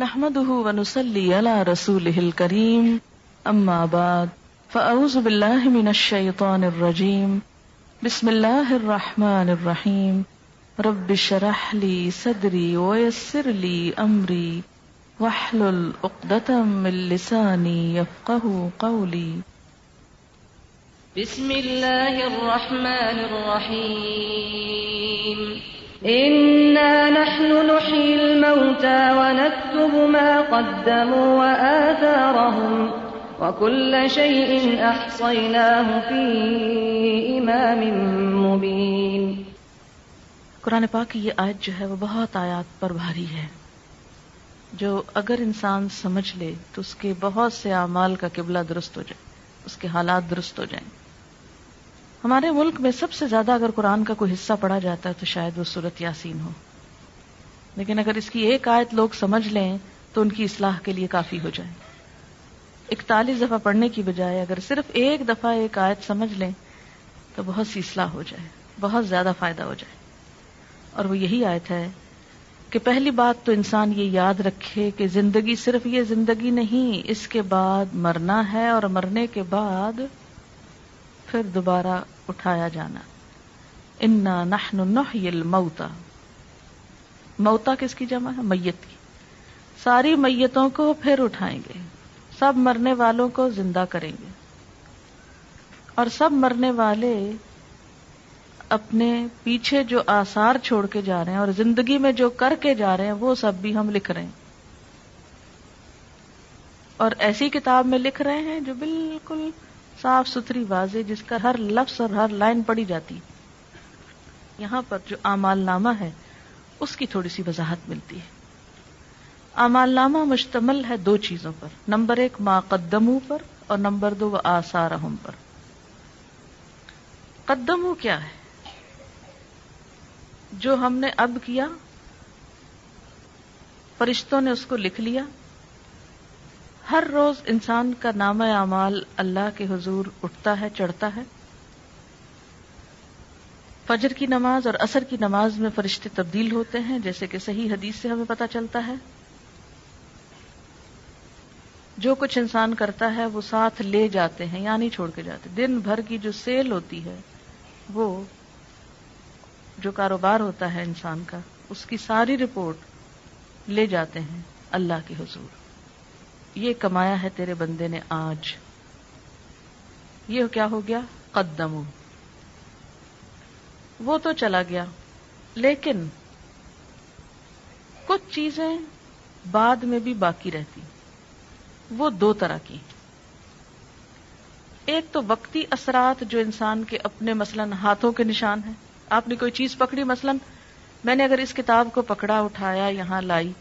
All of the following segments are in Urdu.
نحمده ونصلي على رسوله الكريم. أما بعد، فأعوذ بالله من الشيطان الرجيم. بسم الله الرحمن الرحيم. رب شرح لي صدري ويسر لي أمري. واحلل عقدة من لساني يفقه قولي. بسم الله الرحمن الرحيم. إنا نحن نحيي الموتى ونكتب ما قدموا وآثارهم وكل شيء أحصيناه في إمام مبين قرآن پاک کی یہ آیت جو ہے وہ بہت آیات پر بھاری ہے۔ جو اگر انسان سمجھ لے تو اس کے بہت سے اعمال کا قبلہ درست ہو جائے، اس کے حالات درست ہو جائیں۔ ہمارے ملک میں سب سے زیادہ اگر قرآن کا کوئی حصہ پڑھا جاتا ہے تو شاید وہ صورت یاسین ہو۔ لیکن اگر اس کی ایک آیت لوگ سمجھ لیں تو ان کی اصلاح کے لیے کافی ہو جائے۔ اکتالیس دفعہ پڑھنے کی بجائے اگر صرف ایک دفعہ ایک آیت سمجھ لیں تو بہت سی اصلاح ہو جائے، بہت زیادہ فائدہ ہو جائے۔ اور وہ یہی آیت ہے کہ پہلی بات تو انسان یہ یاد رکھے کہ زندگی صرف یہ زندگی نہیں، اس کے بعد مرنا ہے اور مرنے کے بعد پھر دوبارہ اٹھایا جانا۔ انا نحن نحی الموتا موتا کس کی جمع ہے؟ میت کی۔ ساری میتوں کو پھر اٹھائیں گے۔ سب مرنے والوں کو زندہ کریں گے۔ اور سب مرنے والے اپنے پیچھے جو آثار چھوڑ کے جا رہے ہیں اور زندگی میں جو کر کے جا رہے ہیں، وہ سب بھی ہم لکھ رہے ہیں۔ اور ایسی کتاب میں لکھ رہے ہیں جو بالکل صاف ستھری واضح جس کا ہر لفظ اور ہر لائن پڑی جاتی یہاں پر جو امال نامہ ہے، اس کی تھوڑی سی وضاحت ملتی ہے۔ امال نامہ مشتمل ہے دو چیزوں پر۔ نمبر ایک ماقدموں پر، اور نمبر دو وہ پر۔ قدموں کیا ہے؟ جو ہم نے اب کیا، فرشتوں نے اس کو لکھ لیا ہر روز انسان کا نام اعمال اللہ کے حضور اٹھتا ہے، چڑھتا ہے۔ فجر کی نماز اور اثر کی نماز میں فرشتے تبدیل ہوتے ہیں، جیسے کہ صحیح حدیث سے ہمیں پتہ چلتا ہے۔ جو کچھ انسان کرتا ہے، وہ ساتھ لے جاتے ہیں یا نہیں چھوڑ کے جاتے۔ دن بھر کی جو سیل ہوتی ہے، وہ جو کاروبار ہوتا ہے انسان کا، اس کی ساری رپورٹ لے جاتے ہیں اللہ کے حضور۔ یہ کمایا ہے تیرے بندے نے آج۔ یہ کیا ہو گیا؟ قدم وہ تو چلا گیا۔ لیکن کچھ چیزیں بعد میں بھی باقی رہتی۔ وہ دو طرح کی۔ ایک تو وقتی اثرات جو انسان کے اپنے مثلا ہاتھوں کے نشان ہیں۔ آپ نے کوئی چیز پکڑی مثلا؟ میں نے اگر اس کتاب کو پکڑا، اٹھایا، یہاں لائی۔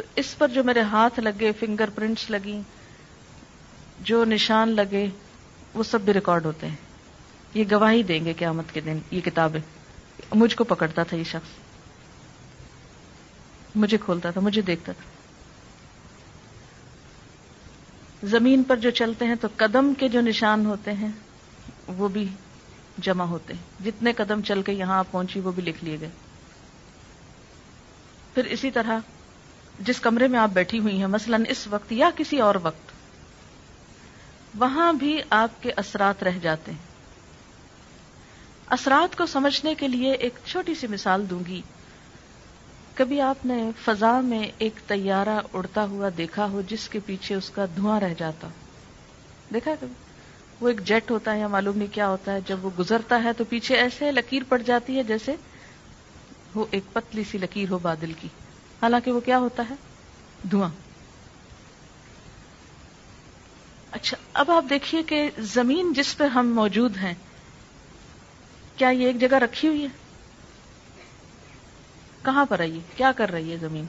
تو اس پر جو میرے ہاتھ لگے فنگر پرنٹس لگی جو نشان لگے، وہ سب بھی ریکارڈ ہوتے ہیں۔ یہ گواہی دیں گے قیامت کے دن یہ کتابیں۔ مجھ کو پکڑتا تھا یہ شخص۔ مجھے کھولتا تھا، مجھے دیکھتا تھا۔ زمین پر جو چلتے ہیں تو قدم کے جو نشان ہوتے ہیں، وہ بھی جمع ہوتے ہیں۔ جتنے قدم چل کے یہاں پہنچی، وہ بھی لکھ لیے گئے۔ پھر اسی طرح جس کمرے میں آپ بیٹھی ہوئی ہیں، مثلا اس وقت یا کسی اور وقت، وہاں بھی آپ کے اثرات رہ جاتے ہیں۔ اثرات کو سمجھنے کے لیے ایک چھوٹی سی مثال دوں گی۔ کبھی آپ نے فضا میں ایک طیارہ اڑتا ہوا دیکھا ہو جس کے پیچھے اس کا دھواں رہ جاتا۔ دیکھا کبھی؟ وہ ایک جیٹ ہوتا ہے یا معلوم نہیں کیا ہوتا ہے۔ جب وہ گزرتا ہے تو پیچھے ایسے لکیر پڑ جاتی ہے جیسے وہ ایک پتلی سی لکیر ہو بادل کی۔ حالانکہ وہ کیا ہوتا ہے؟ دھواں اچھا اب آپ دیکھیے کہ زمین جس پہ ہم موجود ہیں کیا یہ ایک جگہ رکھی ہوئی ہے؟ کہاں پر آئی کیا کر رہی ہے زمین؟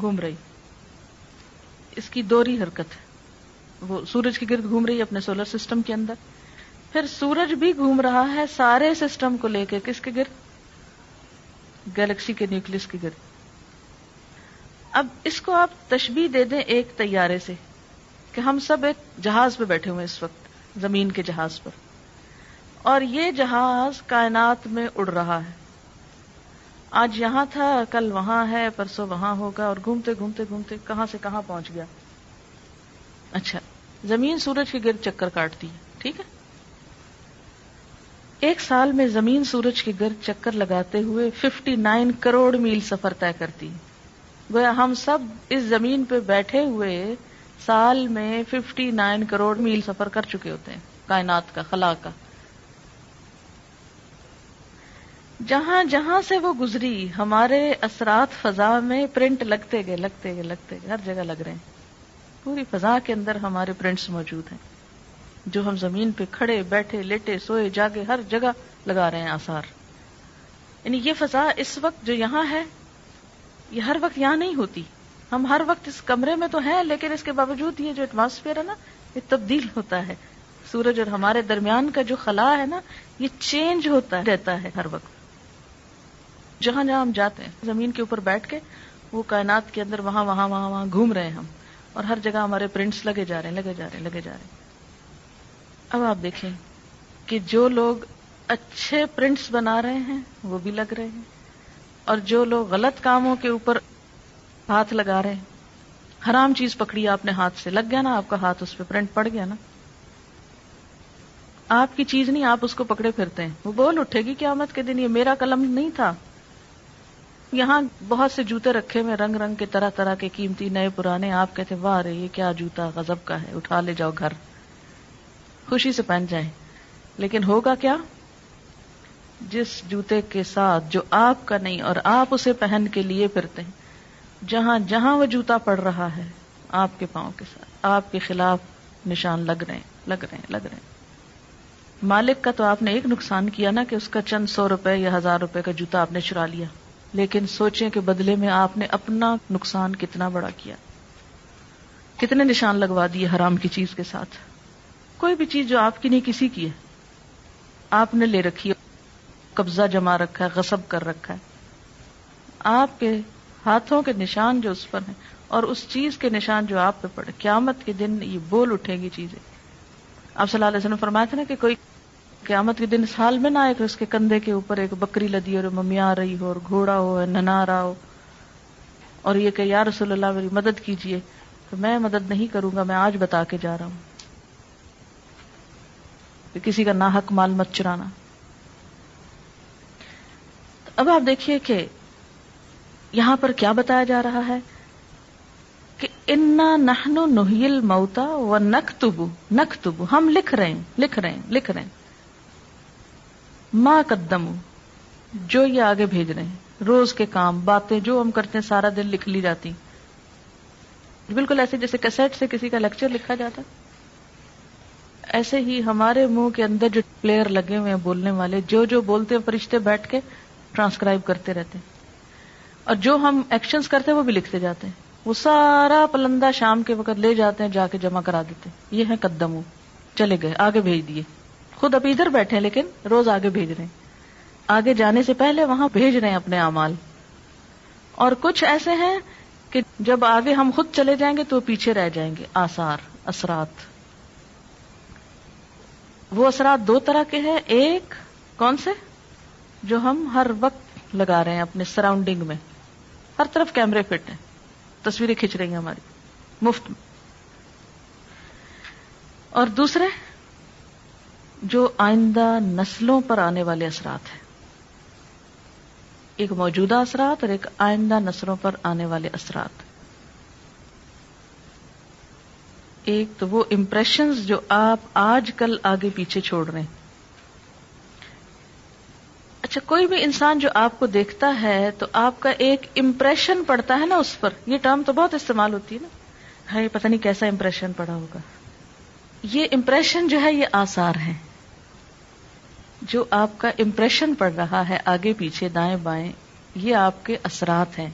گھوم رہی۔ اس کی دوری حرکت ہے۔ وہ سورج کے گرد گھوم رہی ہے اپنے سولر سسٹم کے اندر۔ پھر سورج بھی گھوم رہا ہے سارے سسٹم کو لے کے کس کے گرد؟ گیلیکسی کے نیوکلس کے گرد۔ اب اس کو آپ تشبیح دے دیں ایک طیارے سے کہ ہم سب ایک جہاز پہ بیٹھے ہوئے اس وقت، زمین کے جہاز پر۔ اور یہ جہاز کائنات میں اڑ رہا ہے۔ آج یہاں تھا، کل وہاں ہے، پرسوں وہاں ہوگا اور گھومتے گھومتے گھومتے کہاں سے کہاں پہنچ گیا۔ اچھا زمین سورج کے گرد چکر کاٹتی ہے، ٹھیک ہے؟ ایک سال میں زمین سورج کے گرد چکر لگاتے ہوئے ففٹی نائن کروڑ میل سفر طے کرتی۔ گویا ہم سب اس زمین پہ بیٹھے ہوئے سال میں ففٹی نائن کروڑ میل سفر کر چکے ہوتے ہیں، کائنات کا، خلا کا۔ جہاں جہاں سے وہ گزری، ہمارے اثرات فضا میں پرنٹ لگتے گئے لگتے گئے لگتے گئے، ہر جگہ لگ رہے ہیں۔ پوری فضا کے اندر ہمارے پرنٹس موجود ہیں۔ جو ہم زمین پہ کھڑے، بیٹھے، لیٹے، سوئے، جاگے، ہر جگہ لگا رہے ہیں آسار یعنی یہ فضا اس وقت جو یہاں ہے یہ ہر وقت یہاں نہیں ہوتی۔ ہم ہر وقت اس کمرے میں تو ہیں، لیکن اس کے باوجود یہ جو ایٹماسفیئر ہے نا، یہ تبدیل ہوتا ہے۔ سورج اور ہمارے درمیان کا جو خلا ہے نا، یہ چینج ہوتا رہتا ہے ہر وقت۔ جہاں جہاں ہم جاتے ہیں، زمین کے اوپر بیٹھ کے، وہ کائنات کے اندر وہاں وہاں وہاں وہاں گھوم رہے ہیں ہم۔ اور ہر جگہ ہمارے پرنٹس لگے جا رہے ہیں، لگے جا رہے ہیں، لگے جا رہے ہیں۔ اب آپ دیکھیں کہ جو لوگ اچھے پرنٹس بنا رہے ہیں، وہ بھی لگ رہے ہیں۔ اور جو لوگ غلط کاموں کے اوپر ہاتھ لگا رہے ہیں، حرام چیز پکڑی آپ نے ہاتھ سے، لگ گیا نا، آپ کا ہاتھ اس پہ پرنٹ پڑ گیا نا۔ آپ کی چیز نہیں، آپ اس کو پکڑے پھرتے ہیں۔ وہ بول اٹھے گی قیامت کے دن، یہ میرا قلم نہیں تھا۔ یہاں بہت سے جوتے رکھے ہوئے رنگ رنگ کے، طرح طرح کے قیمتی نئے پرانے۔ آپ کہتے واہ رے، یہ کیا جوتا غزب کا ہے، اٹھا لے جاؤ گھر۔ خوشی سے پہن جائیں۔ لیکن ہوگا کیا؟ جس جوتے کے ساتھ جو آپ کا نہیں اور آپ اسے پہن کے لیے پھرتے ہیں، جہاں جہاں وہ جوتا پڑ رہا ہے، آپ کے پاؤں کے ساتھ، آپ کے خلاف نشان لگ رہے ہیں، لگ رہے ہیں، لگ رہے ہیں۔ مالک کا تو آپ نے ایک نقصان کیا نا کہ اس کا چند سو روپے یا ہزار روپے کا جوتا آپ نے چرا لیا۔ لیکن سوچیں کہ بدلے میں آپ نے اپنا نقصان کتنا بڑا کیا۔ کتنے نشان لگوا دیے حرام کی چیز کے ساتھ۔ کوئی بھی چیز جو آپ کی نہیں، کسی کی ہے۔ آپ نے لے رکھی ہے۔ قبضہ جما رکھا ہے، غصب کر رکھا ہے۔ آپ کے ہاتھوں کے نشان جو اس پر ہیں اور اس چیز کے نشان جو آپ پہ پڑے، قیامت کے دن یہ بول اٹھیں گی چیزیں۔ آپ صلی اللہ علیہ وسلم فرمایا تھا نا کہ کوئی قیامت کے دن اس حال میں نہ آئے کہ اس کے کندھے کے اوپر ایک بکری لدی اور ممیا آ رہی ہو اور گھوڑا ہو ننا رہا ہو۔ اور یہ کہ یا رسول اللہ، میری مدد کیجیے تو میں مدد نہیں کروں گا، میں آج بتا کے جا رہا ہوں۔ کہ کسی کا ناحق مال مت چرانا۔ اب آپ دیکھیے کہ یہاں پر کیا بتایا جا رہا ہے کہ انا نہنو نہیل موتا و نک تبو نک تبو ہم لکھ رہے ہیں، لکھ رہے ہیں، لکھ رہے ہیں۔ ماں قدم، جو یہ آگے بھیج رہے ہیں، روز کے کام، باتیں، جو ہم کرتے ہیں، سارا دن لکھ لی جاتی بالکل ایسے جیسے کیسٹ سے کسی کا لیکچر لکھا جاتا ایسے ہی ہمارے منہ کے اندر جو پلیئر لگے ہوئے ہیں، بولنے والے، جو جو بولتے ہیں، فرشتے بیٹھ کے ٹرانسکرائب کرتے رہتے ہیں۔ اور جو ہم ایکشنز کرتے ہیں وہ بھی لکھتے جاتے ہیں۔ وہ سارا پلندہ شام کے وقت لے جاتے ہیں، جا کے جمع کرا دیتے یہ ہے قدم چلے گئے، آگے بھیج دیے۔ خود ابھی ادھر بیٹھے لیکن روز آگے بھیج رہے ہیں۔ آگے جانے سے پہلے وہاں بھیج رہے ہیں اپنے امال اور کچھ ایسے ہیں کہ جب آگے ہم خود چلے جائیں گے تو پیچھے رہ جائیں گے۔ آسار اثرات۔ وہ اثرات دو طرح کے ہیں۔ ایک، کون سے؟ جو ہم ہر وقت لگا رہے ہیں اپنے سراؤنڈنگ میں۔ ہر طرف کیمرے فٹ ہیں۔ تصویریں کھینچ رہی ہیں ہماری۔ مفت میں۔ اور دوسرے، جو آئندہ نسلوں پر آنے والے اثرات ہیں۔ ایک موجودہ اثرات اور ایک آئندہ نسلوں پر آنے والے اثرات۔ ایک تو وہ امپریشنز جو آپ آج کل آگے پیچھے چھوڑ رہے ہیں۔ اچھا کوئی بھی انسان جو آپ کو دیکھتا ہے تو آپ کا ایک امپریشن پڑتا ہے نا اس پر۔ یہ ٹرم تو بہت استعمال ہوتی ہے نا۔ ہاں پتہ نہیں کیسا امپریشن پڑا ہوگا۔ یہ امپریشن جو ہے، یہ آسار ہے جو آپ کا امپریشن پڑ رہا ہے، آگے پیچھے دائیں بائیں، یہ آپ کے اثرات ہیں۔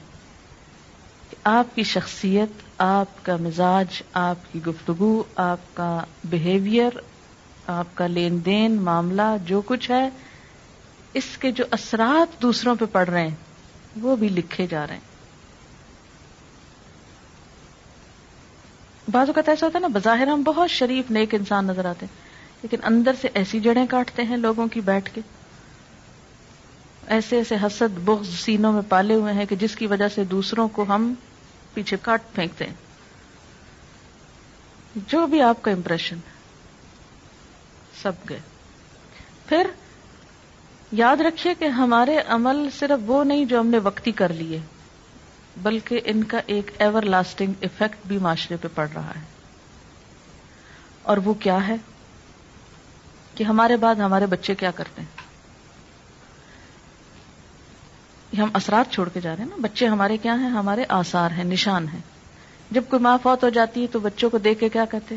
آپ کی شخصیت، آپ کا مزاج، آپ کی گفتگو، آپ کا بہیویئر آپ کا لین دین، معاملہ، جو کچھ ہے اس کے جو اثرات دوسروں پہ پڑ رہے ہیں، وہ بھی لکھے جا رہے ہیں۔ بعض اوقات ایسا ہوتا ہے نا، بظاہر ہم بہت شریف، نیک انسان نظر آتے ہیں، لیکن اندر سے ایسی جڑیں کاٹتے ہیں لوگوں کی بیٹھ کے۔ ایسے ایسے حسد، بغض، سینوں میں پالے ہوئے ہیں کہ جس کی وجہ سے دوسروں کو ہم پیچھے کاٹ پھینکتے ہیں۔ جو بھی آپ کا امپریشن سب گئے۔ پھر یاد رکھیے کہ ہمارے عمل صرف وہ نہیں جو ہم نے وقتی کر لیے، بلکہ ان کا ایک ایور لاسٹنگ افیکٹ بھی معاشرے پہ پڑ رہا ہے۔ اور وہ کیا ہے؟ کہ ہمارے بعد ہمارے بچے کیا کرتے ہیں؟ ہم اثرات چھوڑ کے جا رہے ہیں نا۔ بچے ہمارے کیا ہیں؟ ہمارے آسار ہیں، نشان ہیں۔ جب کوئی ماں فوت ہو جاتی ہے تو بچوں کو دیکھ کے کیا کہتے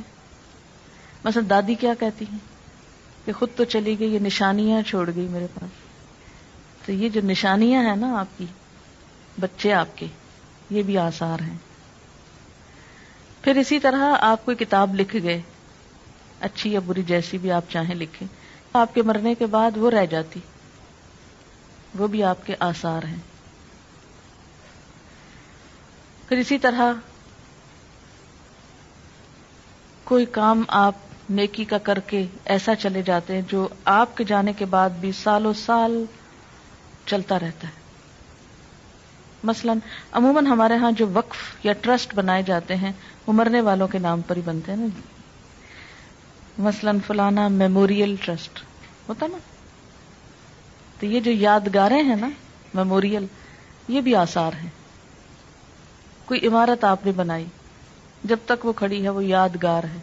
مثلا دادی کیا کہتی ہیں؟ کہ خود تو چلی گئی، یہ نشانیاں چھوڑ گئی میرے پاس۔ تو یہ جو نشانیاں ہیں نا آپ کی، بچے آپ کے، یہ بھی آسار ہیں۔ پھر اسی طرح آپ کوئی کتاب لکھ گئے، اچھی یا بری، جیسی بھی آپ چاہیں لکھیں، آپ کے مرنے کے بعد وہ رہ جاتی۔ وہ بھی آپ کے آسار ہیں۔ پھر اسی طرح کوئی کام آپ نیکی کا کر کے ایسا چلے جاتے ہیں جو آپ کے جانے کے بعد بھی سالوں سال چلتا رہتا ہے۔ مثلا عموماً ہمارے ہاں جو وقف یا ٹرسٹ بنائے جاتے ہیں، وہ مرنے والوں کے نام پر ہی بنتے ہیں نا جی۔ مثلا فلانا میموریل ٹرسٹ ہوتا نا۔ تو یہ جو یادگاریں ہیں نا، میموریل، یہ بھی آثار ہیں۔ کوئی عمارت آپ نے بنائی، جب تک وہ کھڑی ہے، وہ یادگار ہے۔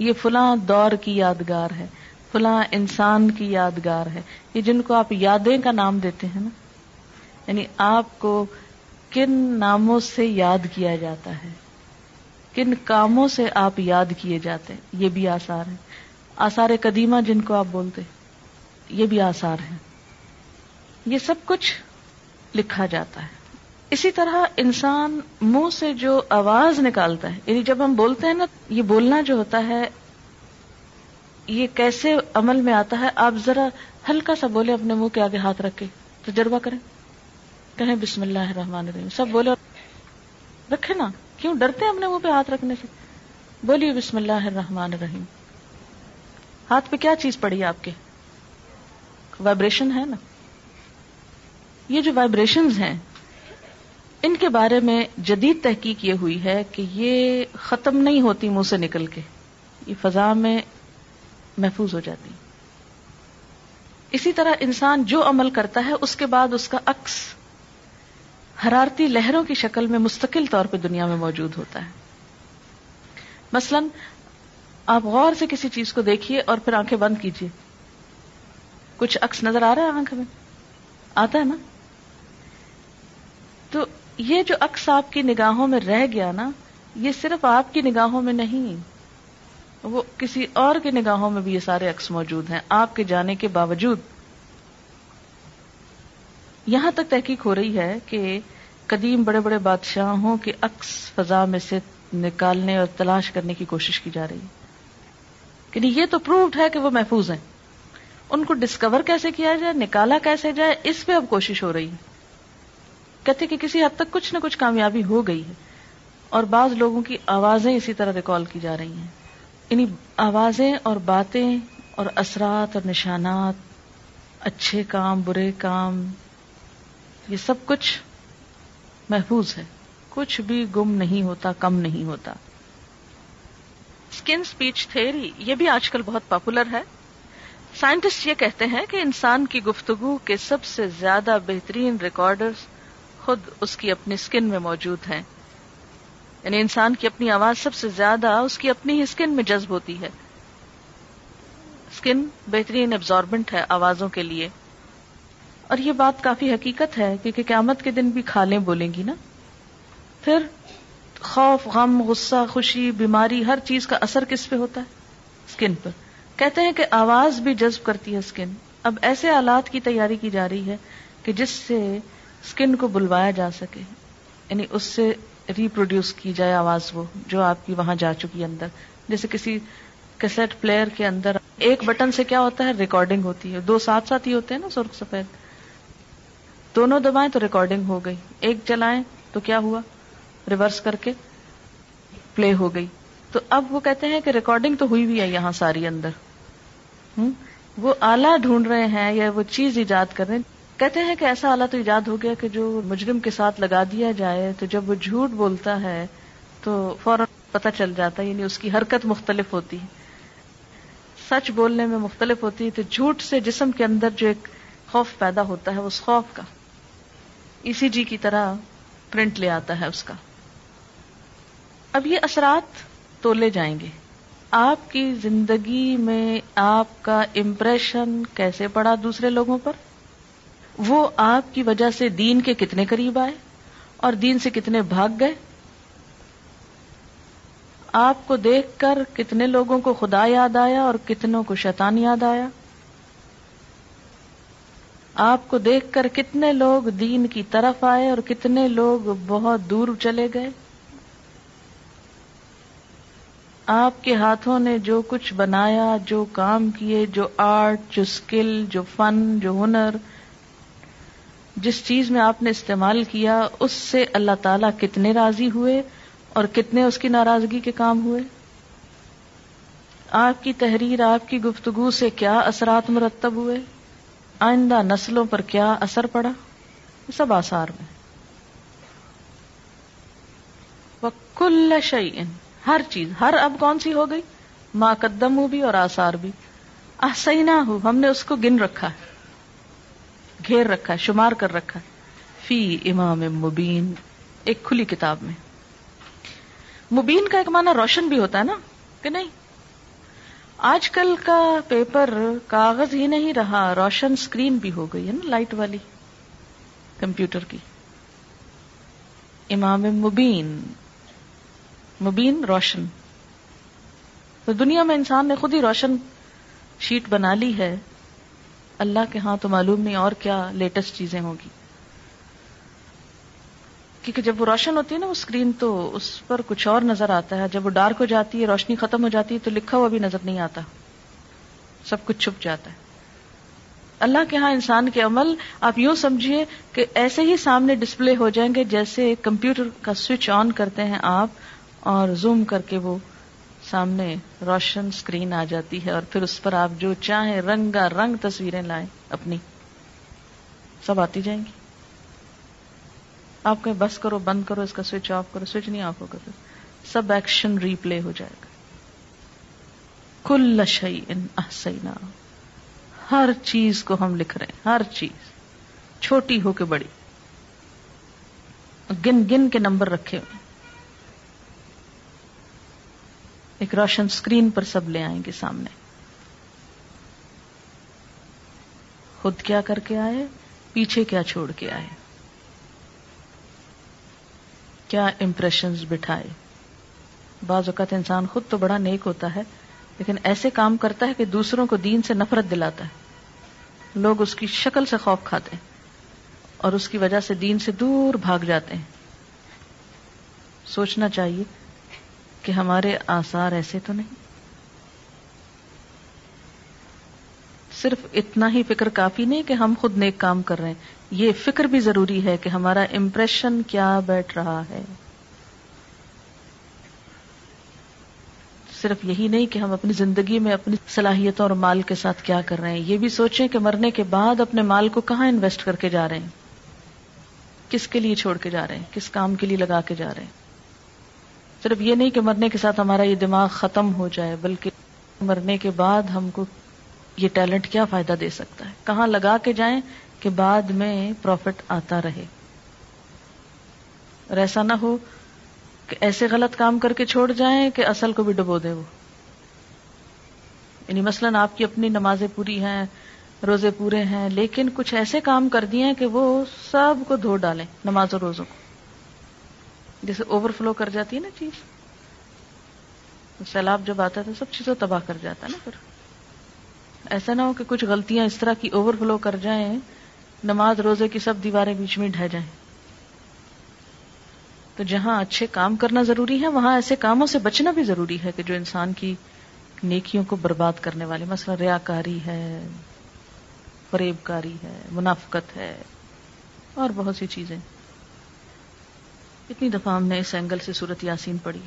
یہ فلاں دور کی یادگار ہے، فلاں انسان کی یادگار ہے۔ یہ جن کو آپ یادیں کا نام دیتے ہیں نا یعنی آپ کو کن ناموں سے یاد کیا جاتا ہے؟ کن کاموں سے آپ یاد کیے جاتے ہیں؟ یہ بھی آسار ہے آثار قدیمہ جن کو آپ بولتے یہ بھی آثار ہیں۔ یہ سب کچھ لکھا جاتا ہے۔ اسی طرح انسان منہ سے جو آواز نکالتا ہے یعنی جب ہم بولتے ہیں نا، یہ بولنا جو ہوتا ہے، یہ کیسے عمل میں آتا ہے، آپ ذرا ہلکا سا بولے اپنے منہ کے آگے ہاتھ رکھ کے، تجربہ کریں۔ کہیں بسم اللہ الرحمن الرحیم، سب بولے رکھے نا، کیوں ڈرتے ہیں اپنے منہ پہ ہاتھ رکھنے سے؟ بولیے بسم اللہ الرحمن الرحیم۔ ہاتھ پہ کیا چیز پڑی آپ کے؟ وائبریشن ہے نا۔ یہ جو وائبریشن ہیں ان کے بارے میں جدید تحقیق یہ ہوئی ہے کہ یہ ختم نہیں ہوتی منہ سے نکل کے، یہ فضا میں محفوظ ہو جاتی۔ اسی طرح انسان جو عمل کرتا ہے، اس کے بعد اس کا عکس حرارتی لہروں کی شکل میں مستقل طور پہ دنیا میں موجود ہوتا ہے۔ مثلا، آپ غور سے کسی چیز کو دیکھیے اور پھر آنکھیں بند کیجیے۔ کچھ عکس نظر آ رہا ہے آنکھ میں؟ آتا ہے نا؟ تو یہ جو عکس آپ کی نگاہوں میں رہ گیا نا، یہ صرف آپ کی نگاہوں میں نہیں، وہ کسی اور کی نگاہوں میں بھی یہ سارے عکس موجود ہیں، آپ کے جانے کے باوجود۔ یہاں تک تحقیق ہو رہی ہے کہ قدیم بڑے بڑے بادشاہوں کے عکس فضا میں سے نکالنے اور تلاش کرنے کی کوشش کی جا رہی ہے۔ کہ یہ تو پروفڈ ہے کہ وہ محفوظ ہیں۔ ان کو ڈسکور کیسے کیا جائے، نکالا کیسے جائے، اس پہ اب کوشش ہو رہی ہے۔ کہتے کہ کسی حد تک کچھ نہ کچھ کامیابی ہو گئی ہے اور بعض لوگوں کی آوازیں اسی طرح ریکال کی جا رہی ہیں۔ انہیں آوازیں اور باتیں اور اثرات اور نشانات، اچھے کام، برے کام، یہ سب کچھ محفوظ ہے۔ کچھ بھی گم نہیں ہوتا، کم نہیں ہوتا۔ اسکن اسپیچ تھیری یہ بھی آج کل بہت پاپولر ہے۔ سائنٹسٹ یہ کہتے ہیں کہ انسان کی گفتگو کے سب سے زیادہ بہترین ریکارڈرز خود اس کی اپنی اسکن میں موجود ہیں۔ یعنی انسان کی اپنی آواز سب سے زیادہ اس کی اپنی ہی اسکن میں جذب ہوتی ہے۔ اسکن بہترین ابزاربنٹ ہے آوازوں کے لیے۔ اور یہ بات کافی حقیقت ہے کیونکہ قیامت کے دن بھی کھالیں بولیں گی نا۔ پھر خوف، غم، غصہ، خوشی، بیماری ہر چیز کا اثر کس پہ ہوتا ہے؟ اسکن پر۔ کہتے ہیں کہ آواز بھی جذب کرتی ہے اسکن اب ایسے آلات کی تیاری کی جا رہی ہے کہ جس سے اسکن کو بلوایا جا سکے یعنی اس سے ریپروڈیوس کی جائے آواز وہ، جو آپ کی وہاں جا چکی اندر۔ جیسے کسی کیسٹ پلیئر کے اندر ایک بٹن سے کیا ہوتا ہے؟ ریکارڈنگ ہوتی ہے۔ دو ساتھ ساتھ ہی ہوتے ہیں نا سرخ، سفید۔ دونوں دبائیں تو ریکارڈنگ ہو گئی۔ ایک چلائیں تو کیا ہوا؟ ریورس کر کے پلے ہو گئی۔ تو اب وہ کہتے ہیں کہ ریکارڈنگ تو ہوئی بھی ہے یہاں ساری اندر۔ وہ آلہ ڈھونڈ رہے ہیں یا وہ چیز ایجاد کر رہے ہیں۔ کہتے ہیں کہ ایسا آلہ تو ایجاد ہو گیا کہ جو مجرم کے ساتھ لگا دیا جائے، تو جب وہ جھوٹ بولتا ہے، تو فوراً پتہ چل جاتا ہے یعنی اس کی حرکت مختلف ہوتی۔ ہے سچ بولنے میں مختلف ہوتی ہے تو جھوٹ سے جسم کے اندر جو ایک خوف پیدا ہوتا ہے اس خوف کا، اسی جی کی طرح پرنٹ لے آتا ہے اس کا۔ اب یہ اثرات تولے جائیں گے۔ آپ کی زندگی میں آپ کا امپریشن کیسے پڑا دوسرے لوگوں پر؟ وہ آپ کی وجہ سے دین کے کتنے قریب آئے اور دین سے کتنے بھاگ گئے؟ آپ کو دیکھ کر کتنے لوگوں کو خدا یاد آیا اور کتنوں کو شیطان یاد آیا؟ آپ کو دیکھ کر کتنے لوگ دین کی طرف آئے اور کتنے لوگ بہت دور چلے گئے؟ آپ کے ہاتھوں نے جو کچھ بنایا، جو کام کیے، جو آرٹ، جو اسکل جو فن، جو ہنر جس چیز میں آپ نے استعمال کیا، اس سے اللہ تعالی کتنے راضی ہوئے اور کتنے اس کی ناراضگی کے کام ہوئے؟ آپ کی تحریر، آپ کی گفتگو سے کیا اثرات مرتب ہوئے؟ آئندہ نسلوں پر کیا اثر پڑا؟ سب آثار میں۔ کل شعین ہر چیز، ہر اب کون سی ہو گئی؟ ماں قدم ہو بھی اور آثار بھی۔ نہ ہو ہم نے اس کو گن رکھا ہے۔ گھیر رکھا ہے شمار کر رکھا ہے فی امام مبین، ایک کھلی کتاب میں. مبین کا ایک معنی روشن بھی ہوتا ہے نا، کہ نہیں؟ آج کل کا پیپر کاغذ ہی نہیں رہا، روشن اسکرین بھی ہو گئی ہے نا، لائٹ والی، کمپیوٹر کی. امام مبین مبین روشن. تو دنیا میں انسان نے خود ہی روشن شیٹ بنا لی ہے اللہ کے ہاں تو معلوم نہیں اور کیا لیٹسٹ چیزیں ہوگی کیونکہ جب وہ روشن ہوتی ہے نا وہ اسکرین تو اس پر کچھ اور نظر آتا ہے۔ جب وہ ڈارک ہو جاتی ہے، روشنی ختم ہو جاتی ہے تو لکھا ہوا بھی نظر نہیں آتا۔ سب کچھ چھپ جاتا ہے۔ اللہ کے ہاں انسان کے عمل، آپ یوں سمجھیے کہ ایسے ہی سامنے ڈسپلے ہو جائیں گے جیسے کمپیوٹر کا سوئچ آن کرتے ہیں آپ اور زوم کر کے وہ سامنے روشن اسکرین آ جاتی ہے اور پھر اس پر آپ جو چاہیں رنگا رنگ تصویریں لائیں اپنی۔ سب آتی جائیں گی۔ آپ کہیں بس کرو، بند کرو، اس کا سوئچ آف کرو، سوئچ نہیں آف ہوگا پھر۔ سب ایکشن ریپلے ہو جائے گا۔ کل شعی ان احسینا۔ ہر چیز کو ہم لکھ رہے ہیں، ہر چیز۔ چھوٹی ہو کے بڑی۔ گن گن کے نمبر رکھے ہوئے۔ ایک روشن اسکرین پر سب لے آئیں گے سامنے۔ خود کیا کر کے آئے؟ پیچھے کیا چھوڑ کے آئے؟ کیا امپریشن بٹھائے؟ بعض اوقات انسان خود تو بڑا نیک ہوتا ہے، لیکن ایسے کام کرتا ہے کہ دوسروں کو دین سے نفرت دلاتا ہے۔ لوگ اس کی شکل سے خوف کھاتے ہیں اور اس کی وجہ سے دین سے دور بھاگ جاتے ہیں۔ سوچنا چاہیے کہ ہمارے آثار ایسے تو نہیں؟ صرف اتنا ہی فکر کافی نہیں کہ ہم خود نیک کام کر رہے ہیں۔ یہ فکر بھی ضروری ہے کہ ہمارا امپریشن کیا بیٹھ رہا ہے۔ صرف یہی نہیں کہ ہم اپنی زندگی میں اپنی صلاحیتوں اور مال کے ساتھ کیا کر رہے ہیں۔ یہ بھی سوچیں کہ مرنے کے بعد اپنے مال کو کہاں انویسٹ کر کے جا رہے ہیں؟ کس کے لیے چھوڑ کے جا رہے ہیں؟ کس کام کے لیے لگا کے جا رہے ہیں؟ صرف یہ نہیں کہ مرنے کے ساتھ ہمارا یہ دماغ ختم ہو جائے، بلکہ مرنے کے بعد ہم کو یہ ٹیلنٹ کیا فائدہ دے سکتا ہے؟ کہاں لگا کے جائیں کہ بعد میں پروفٹ آتا رہے؟ اور ایسا نہ ہو کہ ایسے غلط کام کر کے چھوڑ جائیں کہ اصل کو بھی ڈبو دے وہ۔ یعنی مثلاً آپ کی اپنی نمازیں پوری ہیں، روزے پورے ہیں، لیکن کچھ ایسے کام کر دیے ہیں کہ وہ سب کو دھو ڈالیں، نماز اور روزوں کو۔ جیسے اوور فلو کر جاتی ہے نا چیز۔ سیلاب جب آتا ہے تو سب چیزوں تباہ کر جاتا ہے نا پھر۔ ایسا نہ ہو کہ کچھ غلطیاں اس طرح کی اوور فلو کر جائیں، نماز روزے کی سب دیواریں بیچ میں ڈھہ جائیں۔ تو جہاں اچھے کام کرنا ضروری ہے، وہاں ایسے کاموں سے بچنا بھی ضروری ہے کہ جو انسان کی نیکیوں کو برباد کرنے والے۔ مثلا ریا کاری ہے فریب کاری ہے، منافقت ہے، اور بہت سی چیزیں۔ اتنی دفعہ ہم نے اس اینگل سے صورت یاسین پڑھی۔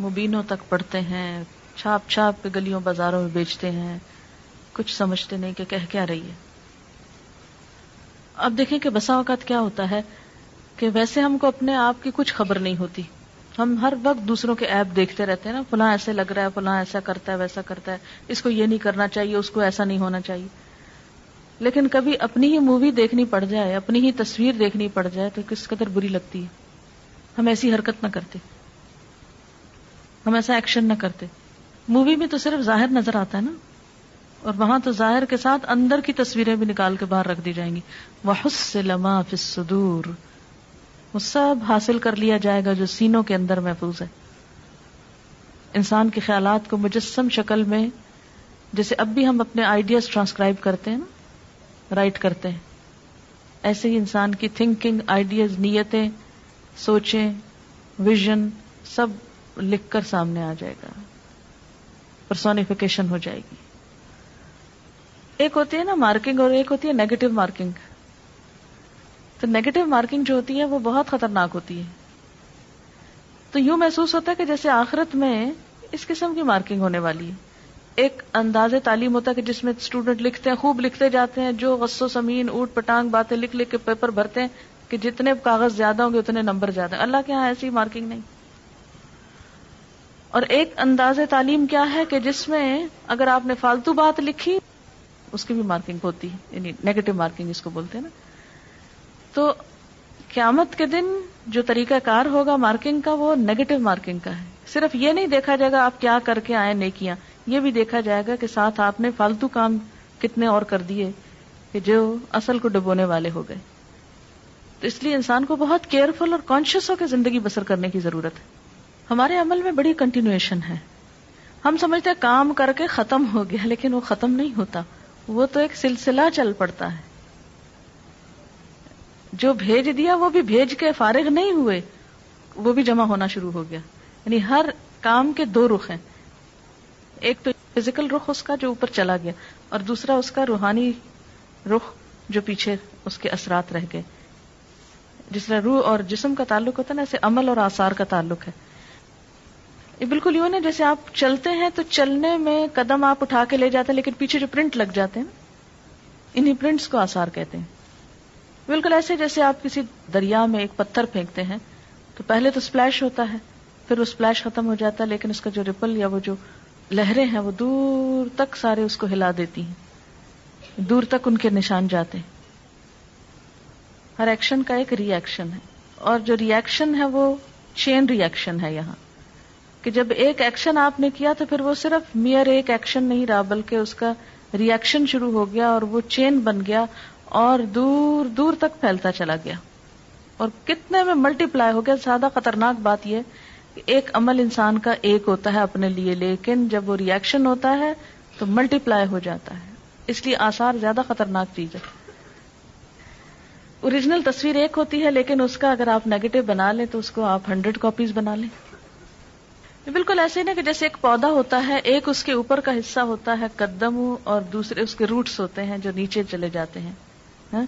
مبینوں تک پڑھتے ہیں، چھاپ چھاپ کے گلیوں بازاروں میں بیچتے ہیں۔ کچھ سمجھتے نہیں کہ کہہ کیا رہی ہے۔ اب دیکھیں کہ بسا اوقات کیا ہوتا ہے کہ ویسے ہم کو اپنے آپ کی کچھ خبر نہیں ہوتی۔ ہم ہر وقت دوسروں کے ایپ دیکھتے رہتے ہیں نا، فلاں ایسے لگ رہا ہے، فلاں ایسا کرتا ہے، ویسا کرتا ہے، اس کو یہ نہیں کرنا چاہیے، اس کو ایسا نہیں ہونا چاہیے۔ لیکن کبھی اپنی ہی مووی دیکھنی پڑ جائے، اپنی ہی تصویر دیکھنی پڑ جائے تو کس قدر بری لگتی ہے؟ ہم ایسی حرکت نہ کرتے۔ ہم ایسا ایکشن نہ کرتے۔ مووی میں تو صرف ظاہر نظر آتا ہے نا۔ اور وہاں تو ظاہر کے ساتھ اندر کی تصویریں بھی نکال کے باہر رکھ دی جائیں گی۔ وہ لما فصدور وہ سب حاصل کر لیا جائے گا جو سینوں کے اندر محفوظ ہے۔ انسان کے خیالات کو مجسم شکل میں جیسے اب بھی ہم اپنے آئیڈیاز ٹرانسکرائب کرتے ہیں نا رائٹ کرتے ہیں۔ ایسے ہی انسان کی تھنکنگ آئیڈیاز نیتیں، سوچیں ویژن سب لکھ کر سامنے آ جائے گا۔ پرسونیفیکیشن ہو جائے گی۔ ایک ہوتی ہے نا مارکنگ اور ایک ہوتی ہے نیگیٹو مارکنگ تو نیگیٹو مارکنگ جو ہوتی ہے وہ بہت خطرناک ہوتی ہے۔ تو یوں محسوس ہوتا ہے کہ جیسے آخرت میں اس قسم کی مارکنگ ہونے والی ہے۔ ایک انداز تعلیم ہوتا ہے کہ جس میں اسٹوڈنٹ لکھتے ہیں، خوب لکھتے جاتے ہیں، جو غصو سمین، اوٹ پٹانگ باتیں لکھ لکھ کے پیپر بھرتے ہیں کہ جتنے کاغذ زیادہ ہوں گے اتنے نمبر زیادہ اللہ کے یہاں ایسی مارکنگ نہیں۔ اور ایک انداز تعلیم کیا ہے کہ جس میں اگر آپ نے فالتو بات لکھی، اس کی بھی مارکنگ ہوتی ہے۔ یعنی نیگیٹو مارکنگ اس کو بولتے ہیں نا۔ تو قیامت کے دن جو طریقہ کار ہوگا مارکنگ کا، وہ نیگیٹو مارکنگ کا ہے۔ صرف یہ نہیں دیکھا جائے گا آپ کیا کر کے آئے نیکیاں۔ یہ بھی دیکھا جائے گا کہ ساتھ آپ نے فالتو کام کتنے اور کر دیے کہ جو اصل کو ڈبونے والے ہو گئے۔ تو اس لیے انسان کو بہت کیئرفل اور کانشیس ہو کے زندگی بسر کرنے کی ضرورت ہے۔ ہمارے عمل میں بڑی کنٹینویشن ہے۔ ہم سمجھتے ہیں کام کر کے ختم ہو گیا لیکن وہ ختم نہیں ہوتا۔ وہ تو ایک سلسلہ چل پڑتا ہے۔ جو بھیج دیا وہ بھی بھیج کے فارغ نہیں ہوئے۔ وہ بھی جمع ہونا شروع ہو گیا۔ یعنی ہر کام کے دو رخ ہیں۔ ایک تو فزیکل رخ اس کا جو اوپر چلا گیا اور دوسرا اس کا روحانی رخ جو پیچھے اس کے اثرات رہ گئے۔ جس طرح روح اور جسم کا تعلق ہوتا ہے نا، ایسے عمل اور آثار کا تعلق ہے۔ یہ بالکل یوں نا، جیسے آپ چلتے ہیں تو چلنے میں قدم آپ اٹھا کے لے جاتے ہیں، لیکن پیچھے جو پرنٹ لگ جاتے ہیں انہیں پرنٹس کو آثار کہتے ہیں۔ بالکل ایسے جیسے آپ کسی دریا میں ایک پتھر پھینکتے ہیں، تو پہلے تو سپلیش ہوتا ہے، پھر وہ سپلیش ختم ہو جاتا ہے، لیکن اس کا جو ریپل یا وہ جو لہریں ہیں، وہ دور تک سارے اس کو ہلا دیتی ہیں۔ دور تک ان کے نشان جاتے ہیں۔ ہر ایکشن کا ایک ری ایکشن ہے۔ اور جو ری ایکشن ہے، وہ چین ری ایکشن ہے یہاں۔ کہ جب ایک ایکشن آپ نے کیا تو پھر وہ صرف میئر ایک ایکشن نہیں رہا، بلکہ اس کا ری ایکشن شروع ہو گیا اور وہ چین بن گیا اور دور دور تک پھیلتا چلا گیا۔ اور کتنے میں ملٹی پلائی ہو گیا، زیادہ خطرناک بات یہ ایک عمل انسان کا ایک ہوتا ہے اپنے لیے، لیکن جب وہ ریئیکشن ہوتا ہے تو ملٹی پلائی ہو جاتا ہے۔ اس لیے آثار زیادہ خطرناک چیز ہے۔ اوریجنل تصویر ایک ہوتی ہے، لیکن اس کا اگر آپ نیگیٹو بنا لیں تو اس کو آپ ہنڈریڈ کاپیز بنا لیں۔ بالکل ایسے نا کہ جیسے ایک پودا ہوتا ہے، ایک اس کے اوپر کا حصہ ہوتا ہے قدم اور دوسرے اس کے روٹس ہوتے ہیں جو نیچے چلے جاتے ہیں۔ ہاں؟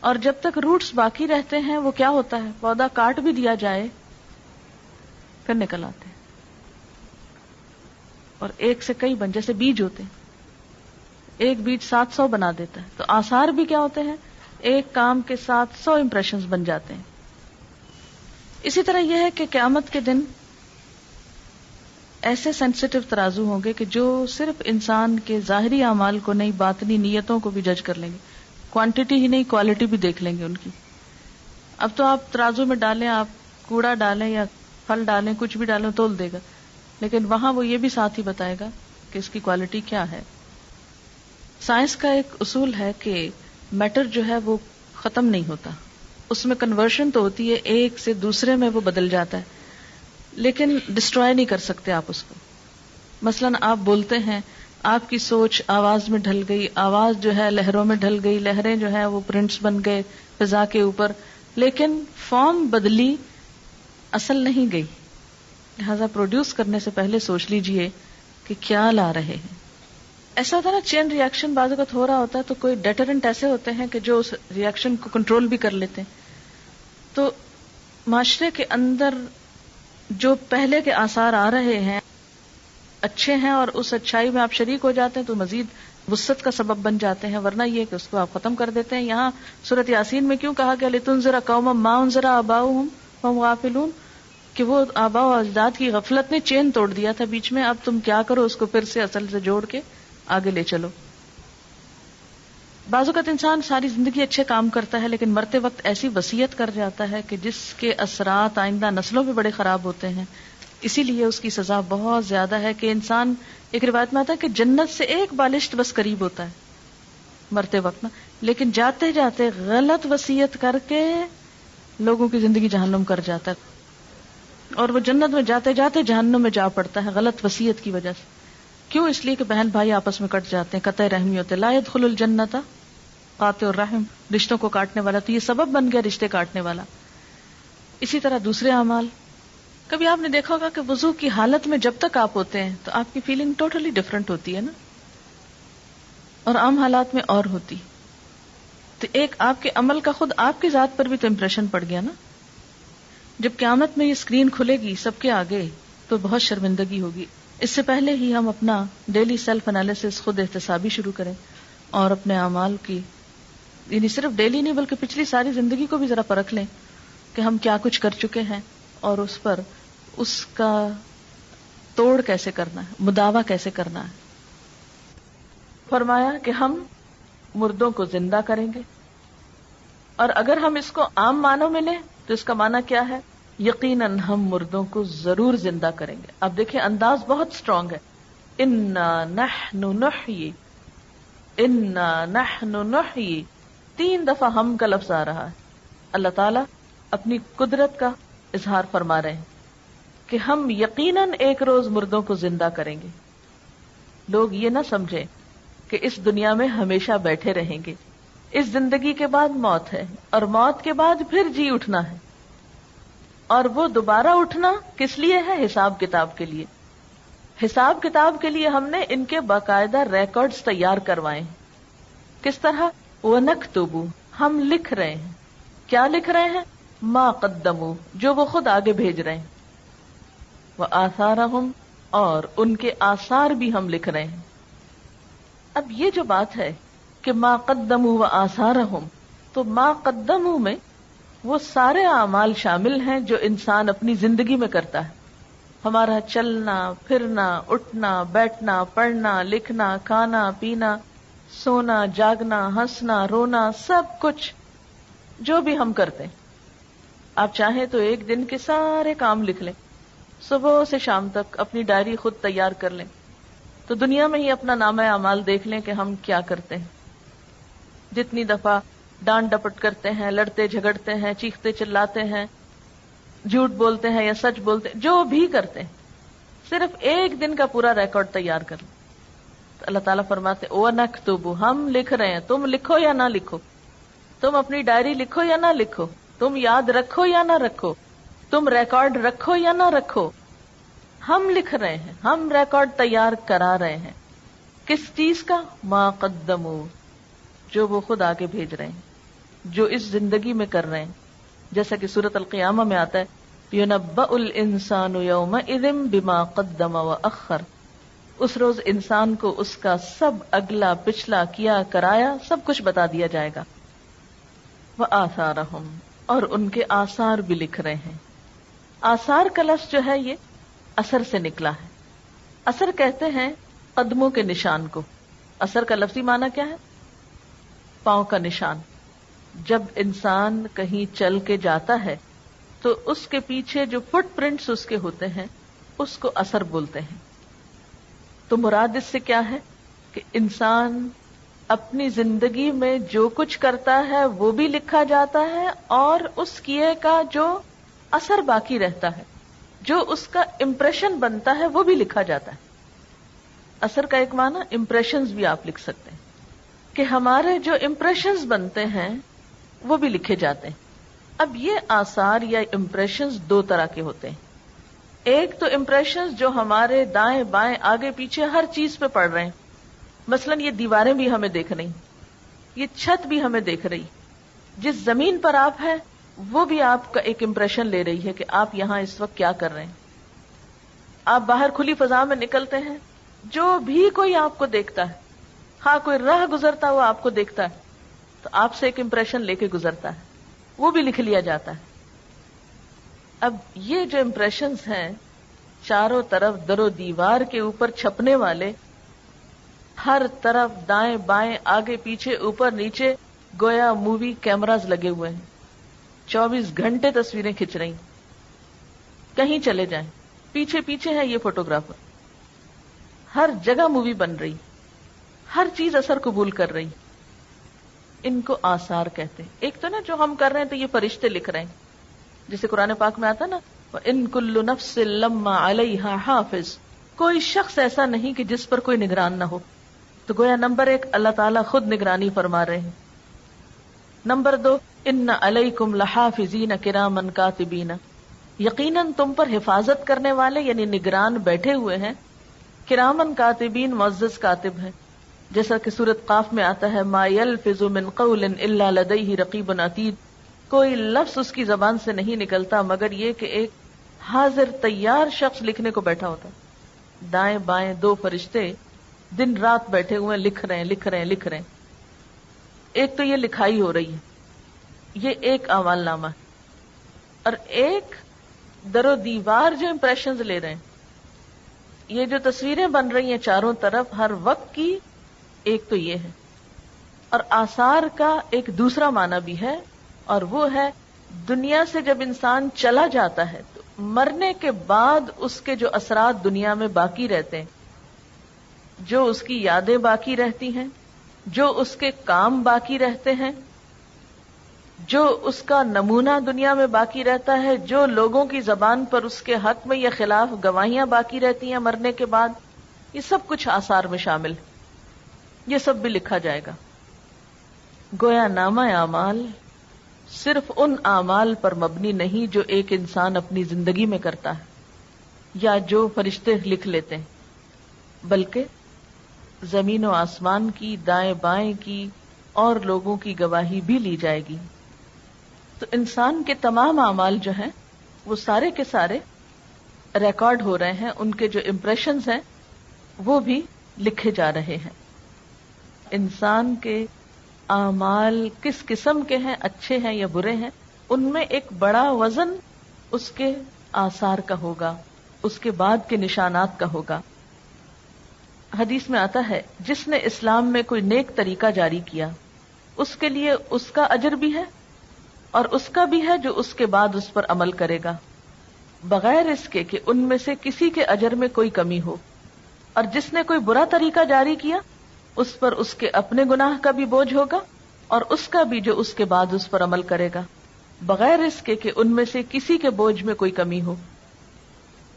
اور جب تک روٹس باقی رہتے ہیں، وہ کیا ہوتا ہے؟ پودا کاٹ بھی دیا جائے۔ پھر نکل آتے ہیں۔ اور ایک سے کئی بن، جیسے بیج ہوتے ہیں۔ ایک بیج سات سو بنا دیتا ہے۔ تو آسار بھی کیا ہوتے ہیں؟ ایک کام کے ساتھ سو امپریشن بن جاتے ہیں۔ اسی طرح یہ ہے کہ قیامت کے دن ایسے سینسٹو ترازو ہوں گے کہ جو صرف انسان کے ظاہری اعمال کو نہیں، باطنی نیتوں کو بھی جج کر لیں گے۔ کوانٹٹی ہی نہیں کوالٹی بھی دیکھ لیں گے ان کی۔ اب تو آپ ترازو میں ڈالیں، آپ کوڑا ڈالیں یا پھل ڈالیں، کچھ بھی ڈالیں، تول دے گا۔ لیکن وہاں وہ یہ بھی ساتھ ہی بتائے گا کہ اس کی کوالٹی کیا ہے۔ سائنس کا ایک اصول ہے کہ میٹر جو ہے وہ ختم نہیں ہوتا۔ اس میں کنورشن تو ہوتی ہے، ایک سے دوسرے میں وہ بدل جاتا ہے۔ لیکن ڈسٹروائے نہیں کر سکتے آپ اس کو۔ مثلاً آپ بولتے ہیں، آپ کی سوچ آواز میں ڈھل گئی، آواز جو ہے لہروں میں ڈھل گئی، لہریں جو ہے وہ پرنٹس بن گئے فضا کے اوپر۔ لیکن فارم بدلی اصل نہیں گئی۔ لہذا پروڈیوس کرنے سے پہلے سوچ لیجیے کہ کیا لا رہے ہیں۔ ایسا ہوتا نا چین ریئیکشن بازو کا ہو رہا ہوتا ہے تو کوئی ڈیٹرنٹ ایسے ہوتے ہیں کہ جو اس ریئیکشن کو کنٹرول بھی کر لیتے ہیں۔ تو معاشرے کے اندر جو پہلے کے آثار آ رہے ہیں، اچھے ہیں اور اس اچھائی میں آپ شریک ہو جاتے ہیں تو مزید وسط کا سبب بن جاتے ہیں۔ ورنہ یہ کہ اس کو آپ ختم کر دیتے ہیں۔ یہاں صورت یاسین میں کیوں کہا گیا لتن ذرا قوم ماں ذرا ابا غافلون کہ وہ آبا و اجداد کی غفلت نے چین توڑ دیا تھا بیچ میں، اب تم کیا کرو؟ اس کو پھر سے اصل سے جوڑ کے آگے لے چلو۔ بعض اوقات انسان ساری زندگی اچھے کام کرتا ہے، لیکن مرتے وقت ایسی وسیعت کر جاتا ہے کہ جس کے اثرات آئندہ نسلوں پہ بڑے خراب ہوتے ہیں۔ اسی لیے اس کی سزا بہت زیادہ ہے کہ انسان، ایک روایت میں آتا ہے کہ جنت سے ایک بالشت بس قریب ہوتا ہے مرتے وقت نا۔ لیکن جاتے جاتے غلط وسیعت کر کے لوگوں کی زندگی جہنم کر جاتا ہے اور وہ جنت میں جاتے جاتے جہنم میں جا پڑتا ہے غلط وسیعت کی وجہ سے کیوں اس لیے کہ بہن بھائی آپس میں کٹ جاتے ہیں قطع رحمی ہوتے لائد خل الجنت قاتل الرحم رشتوں کو کاٹنے والا تو یہ سبب بن گیا رشتے کاٹنے والا اسی طرح دوسرے اعمال کبھی آپ نے دیکھا ہوگا کہ وضو کی حالت میں جب تک آپ ہوتے ہیں تو آپ کی فیلنگ ٹوٹلی ڈفرنٹ ہوتی ہے نا اور عام حالات میں اور ہوتی تو ایک آپ کے عمل کا خود آپ کی ذات پر بھی تو امپریشن پڑ گیا نا؟ جب قیامت میں یہ اسکرین کھلے گی، سب کے آگے تو بہت شرمندگی ہوگی۔ اس سے پہلے ہی ہم اپنا ڈیلی سیلف انالیس خود احتسابی شروع کریں اور اپنے اعمال کی یعنی صرف ڈیلی نہیں بلکہ پچھلی ساری زندگی کو بھی ذرا پرکھ لیں کہ ہم کیا کچھ کر چکے ہیں اور اس پر اس کا توڑ کیسے کرنا ہے، مداوع کیسے کرنا ہے۔ فرمایا کہ ہم مردوں کو زندہ کریں گے؟ اور اگر ہم اس کو عام معنوں میں لیں، تو اس کا معنی کیا ہے؟ یقیناً ہم مردوں کو ضرور زندہ کریں گے۔ اب دیکھیں، انداز بہت اسٹرانگ ہے۔ تین دفعہ ہم کا لفظ آ رہا ہے۔ اللہ تعالی اپنی قدرت کا اظہار فرما رہے ہیں کہ ہم یقیناً ایک روز مردوں کو زندہ کریں گے۔ لوگ یہ نہ سمجھیں کہ اس دنیا میں ہمیشہ بیٹھے رہیں گے۔ اس زندگی کے بعد موت ہے اور موت کے بعد پھر جی اٹھنا ہے۔ اور وہ دوبارہ اٹھنا کس لیے ہے؟ حساب کتاب کے لیے۔ حساب کتاب کے لیے ہم نے ان کے باقاعدہ ریکارڈز تیار کروائے کس طرح؟ وہ نک ہم لکھ رہے ہیں۔ کیا لکھ رہے ہیں؟ ما قدمو، جو وہ خود آگے بھیج رہے ہیں۔ وہ آسار اور ان کے آثار بھی ہم لکھ رہے ہیں۔ اب یہ جو بات ہے کہ ما قدم و آسار تو ما قدم میں وہ سارے اعمال شامل ہیں جو انسان اپنی زندگی میں کرتا ہے۔ ہمارا چلنا، پھرنا، اٹھنا، بیٹھنا، پڑھنا، لکھنا، کھانا، پینا، سونا، جاگنا، ہنسنا، رونا، سب کچھ جو بھی ہم کرتے ہیں۔ آپ چاہیں تو ایک دن کے سارے کام لکھ لیں۔ صبح سے شام تک اپنی ڈائری خود تیار کر لیں۔ تو دنیا میں ہی اپنا نام اعمال دیکھ لیں کہ ہم کیا کرتے ہیں۔ جتنی دفعہ ڈانٹ ڈپٹ کرتے ہیں، لڑتے، جھگڑتے ہیں، چیختے، چلاتے ہیں، جھوٹ بولتے ہیں یا سچ بولتے ہیں، جو بھی کرتے ہیں، صرف ایک دن کا پورا ریکارڈ تیار کر لیں اللہ تعالیٰ فرماتے او نک ہم لکھ رہے ہیں۔ تم لکھو یا نہ لکھو؟ تم اپنی ڈائری لکھو یا نہ لکھو؟ تم یاد رکھو یا نہ رکھو؟ تم ریکارڈ رکھو یا نہ رکھو؟ ہم لکھ رہے ہیں، ہم ریکارڈ تیار کرا رہے ہیں۔ کس چیز کا؟ ما قدم جو وہ خود آگے بھیج رہے ہیں، جو اس زندگی میں کر رہے ہیں۔ جیسا کہ سورت القیامہ میں آتا ہے یونب السان یوم ادم بما قدم و اخر اس روز انسان کو اس کا سب اگلا، پچھلا، کیا، کرایا، سب کچھ بتا دیا جائے گا۔ وہ آسار اور ان کے آثار بھی لکھ رہے ہیں۔ آثار کا لفظ جو ہے یہ اثر سے نکلا ہے۔ اثر کہتے ہیں قدموں کے نشان کو۔ اثر کا لفظی معنی کیا ہے؟ پاؤں کا نشان۔ جب انسان کہیں چل کے جاتا ہے، تو اس کے پیچھے جو فٹ پرنٹس اس کے ہوتے ہیں، اس کو اثر بولتے ہیں۔ تو مراد اس سے کیا ہے؟ کہ انسان اپنی زندگی میں جو کچھ کرتا ہے، وہ بھی لکھا جاتا ہے اور اس کیے کا جو اثر باقی رہتا ہے۔ جو اس کا امپریشن بنتا ہے وہ بھی لکھا جاتا ہے۔ اثر کا ایک معنی امپریشنز بھی آپ لکھ سکتے ہیں۔ کہ ہمارے جو امپریشنز بنتے ہیں وہ بھی لکھے جاتے ہیں۔ اب یہ آثار یا امپریشنز دو طرح کے ہوتے ہیں۔ ایک تو امپریشنز جو ہمارے دائیں بائیں آگے پیچھے ہر چیز پہ پڑ رہے ہیں۔ مثلا یہ دیواریں بھی ہمیں دیکھ رہی یہ چھت بھی ہمیں دیکھ رہی جس زمین پر آپ ہیں وہ بھی آپ کا ایک امپریشن لے رہی ہے کہ آپ یہاں اس وقت کیا کر رہے ہیں۔ آپ باہر کھلی فضا میں نکلتے ہیں، جو بھی کوئی آپ کو دیکھتا ہے۔ ہاں کوئی راہ گزرتا ہوا آپ کو دیکھتا ہے، تو آپ سے ایک امپریشن لے کے گزرتا ہے۔ وہ بھی لکھ لیا جاتا ہے۔ اب یہ جو امپریشنز ہیں، چاروں طرف در و دیوار کے اوپر چھپنے والے، ہر طرف دائیں بائیں، آگے پیچھے، اوپر نیچے، گویا مووی کیمراز لگے ہوئے ہیں۔ چوبیس گھنٹے تصویریں کھنچ رہی کہیں چلے جائیں۔ پیچھے پیچھے ہے یہ فوٹوگرافر۔ ہر جگہ مووی بن رہی۔ ہر چیز اثر قبول کر رہی۔ ان کو آثار کہتے ہیں۔ ایک تو نا جو ہم کر رہے ہیں تو یہ فرشتے لکھ رہے ہیں۔ جسے قرآن پاک میں آتا نا ان کل نفس لما علیہ حافظ۔ کوئی شخص ایسا نہیں کہ جس پر کوئی نگران نہ ہو۔ تو گویا نمبر ایک اللہ تعالیٰ خود نگرانی فرما رہے ہیں۔ نمبر دو، ان علیہ کم لحافظین کرامن کاتبین۔ یقیناً تم پر حفاظت کرنے والے یعنی نگران بیٹھے ہوئے ہیں کرامن کاتبین معزز کاتب ہیں۔ جیسا کہ سورت قاف میں آتا ہے، ما يلفظ من قول الا لديه رقیب عتید۔ کوئی لفظ اس کی زبان سے نہیں نکلتا، مگر یہ کہ ایک حاضر تیار شخص لکھنے کو بیٹھا ہوتا دائیں بائیں دو فرشتے دن رات بیٹھے ہوئے لکھ رہے ہیں، لکھ رہے ہیں، لکھ رہے ہیں۔ ایک تو یہ لکھائی ہو رہی ہے، یہ ایک اعمال نامہ ہے۔ اور ایک در و دیوار جو امپریشن لے رہے ہیں، یہ جو تصویریں بن رہی ہیں چاروں طرف، ہر وقت کی ایک تو یہ ہے۔ اور آثار کا ایک دوسرا معنی بھی ہے، اور وہ ہے دنیا سے جب انسان چلا جاتا ہے، تو مرنے کے بعد اس کے جو اثرات دنیا میں باقی رہتے ہیں، جو اس کی یادیں باقی رہتی ہیں جو اس کے کام باقی رہتے ہیں، جو اس کا نمونہ دنیا میں باقی رہتا ہے، جو لوگوں کی زبان پر اس کے حق میں یا خلاف گواہیاں باقی رہتی ہیں مرنے کے بعد، یہ سب کچھ آثار میں شامل یہ سب بھی لکھا جائے گا۔ گویا نامہ اعمال صرف ان اعمال پر مبنی نہیں جو ایک انسان اپنی زندگی میں کرتا ہے، یا جو فرشتے لکھ لیتے ہیں، بلکہ زمین و آسمان کی، دائیں بائیں کی اور لوگوں کی گواہی بھی لی جائے گی۔ تو انسان کے تمام اعمال جو ہیں، وہ سارے کے سارے ریکارڈ ہو رہے ہیں۔ ان کے جو امپریشنز ہیں، وہ بھی لکھے جا رہے ہیں۔ انسان کے اعمال کس قسم کے ہیں، اچھے ہیں یا برے ہیں، ان میں ایک بڑا وزن اس کے آثار کا ہوگا، اس کے بعد کے نشانات کا ہوگا۔ حدیث میں آتا ہے، جس نے اسلام میں کوئی نیک طریقہ جاری کیا، اس کے لیے اس کا اجر بھی ہے اور اس کا بھی ہے جو اس کے بعد اس پر عمل کرے گا۔ بغیر اس کے کہ ان میں سے کسی کے اجر میں کوئی کمی ہو۔ اور جس نے کوئی برا طریقہ جاری کیا، اس پر اس کے اپنے گناہ کا بھی بوجھ ہوگا اور اس کا بھی جو اس کے بعد اس پر عمل کرے گا۔ بغیر اس کے کہ ان میں سے کسی کے بوجھ میں کوئی کمی ہو۔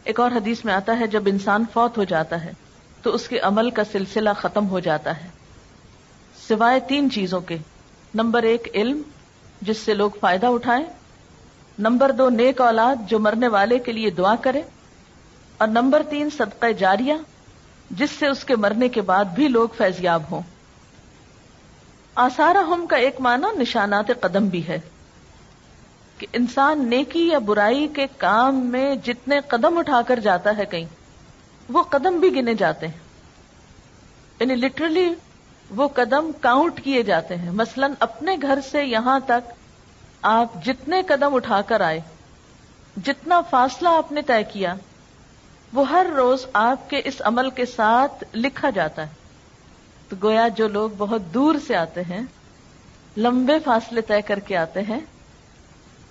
ایک اور حدیث میں آتا ہے، جب انسان فوت ہو جاتا ہے۔ تو اس کے عمل کا سلسلہ ختم ہو جاتا ہے۔ سوائے تین چیزوں کے، نمبر ایک علم، جس سے لوگ فائدہ اٹھائیں، نمبر دو نیک اولاد جو مرنے والے کے لیے دعا کرے، اور نمبر تین صدقہ جاریہ، جس سے اس کے مرنے کے بعد بھی لوگ فیضیاب ہوں۔ آسارا ہم کا ایک معنی نشانات قدم بھی ہے کہ انسان نیکی یا برائی کے کام میں جتنے قدم اٹھا کر جاتا ہے کہیں وہ قدم بھی گنے جاتے ہیں۔ یعنی لٹرلی وہ قدم کاؤنٹ کیے جاتے ہیں۔ مثلا اپنے گھر سے یہاں تک آپ جتنے قدم اٹھا کر آئے، جتنا فاصلہ آپ نے طے کیا، وہ ہر روز آپ کے اس عمل کے ساتھ لکھا جاتا ہے۔ تو گویا جو لوگ بہت دور سے آتے ہیں، لمبے فاصلے طے کر کے آتے ہیں،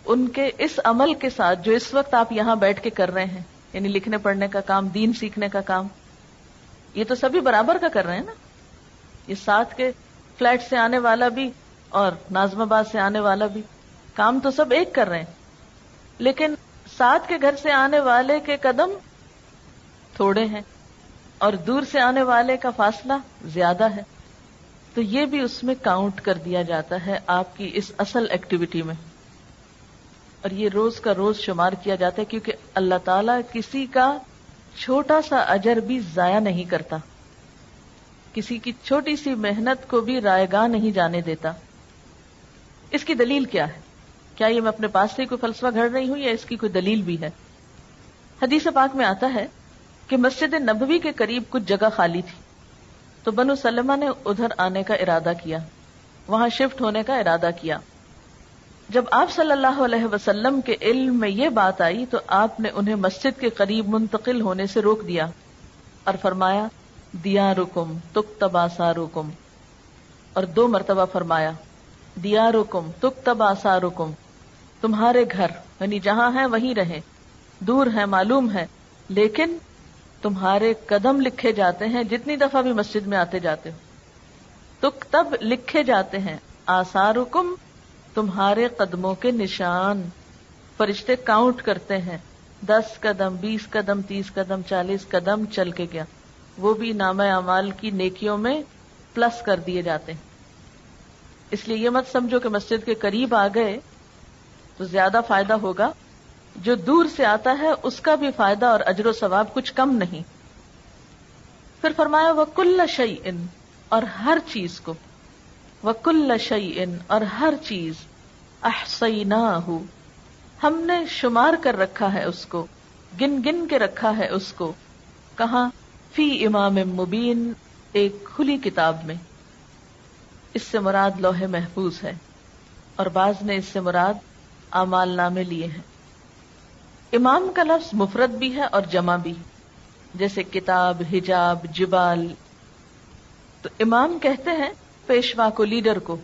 ان کے اس عمل کے ساتھ جو اس وقت آپ یہاں بیٹھ کے کر رہے ہیں یعنی لکھنے پڑھنے کا کام، دین سیکھنے کا کام۔ یہ تو سبھی برابر کا کر رہے ہیں نا۔ یہ ساتھ کے فلیٹ سے آنے والا بھی اور نازم آباد سے آنے والا بھی کام تو سب ایک کر رہے ہیں۔ لیکن ساتھ کے گھر سے آنے والے کے قدم تھوڑے ہیں اور دور سے آنے والے کا فاصلہ زیادہ ہے۔ تو یہ بھی اس میں کاؤنٹ کر دیا جاتا ہے آپ کی اس اصل ایکٹیویٹی میں۔ اور یہ روز کا روز شمار کیا جاتا ہے کیونکہ اللہ تعالی کسی کا چھوٹا سا اجر بھی ضائع نہیں کرتا۔ کسی کی چھوٹی سی محنت کو بھی رائے گاہ نہیں جانے دیتا۔ اس کی دلیل کیا ہے؟ کیا یہ میں اپنے پاس سے کوئی فلسفہ گھڑ رہی ہوں یا اس کی کوئی دلیل بھی ہے؟ حدیث پاک میں آتا ہے کہ مسجد نبوی کے قریب کچھ جگہ خالی تھی۔ تو بنو سلمہ نے ادھر آنے کا ارادہ کیا۔ وہاں شفٹ ہونے کا ارادہ کیا۔ جب آپ صلی اللہ علیہ وسلم کے علم میں یہ بات آئی تو آپ نے انہیں مسجد کے قریب منتقل ہونے سے روک دیا اور فرمایا دیا رکم تک تباسا رکم اور دو مرتبہ فرمایا دیا رکم تک تباسا رکم تمہارے گھر یعنی جہاں ہیں وہیں رہے دور ہے معلوم ہے لیکن تمہارے قدم لکھے جاتے ہیں جتنی دفعہ بھی مسجد میں آتے جاتے ہو۔ تک تب لکھے جاتے ہیں آسارکم تمہارے قدموں کے نشان فرشتے کاؤنٹ کرتے ہیں۔ دس قدم، بیس قدم، تیس قدم، چالیس قدم چل کے گیا۔ وہ بھی نام اعمال کی نیکیوں میں پلس کر دیے جاتے ہیں۔ اس لیے یہ مت سمجھو کہ مسجد کے قریب آ گئے تو زیادہ فائدہ ہوگا۔ جو دور سے آتا ہے، اس کا بھی فائدہ اور اجر و ثواب کچھ کم نہیں۔ پھر فرمایا وہ کل شعی ان اور ہر چیز کو۔ وہ کل شعی ان اور ہر چیز احسینا ہم نے شمار کر رکھا ہے اس کو، گن گن کے رکھا ہے اس کو۔ کہاں؟ فی امام مبین، ایک کھلی کتاب میں۔ اس سے مراد لوہے محفوظ ہے، اور بعض نے اس سے مراد امال نامے لیے ہیں۔ امام کا لفظ مفرد بھی ہے اور جمع بھی۔ جیسے کتاب، حجاب، جبال۔ تو امام کہتے ہیں پیشوا کو لیڈر کو،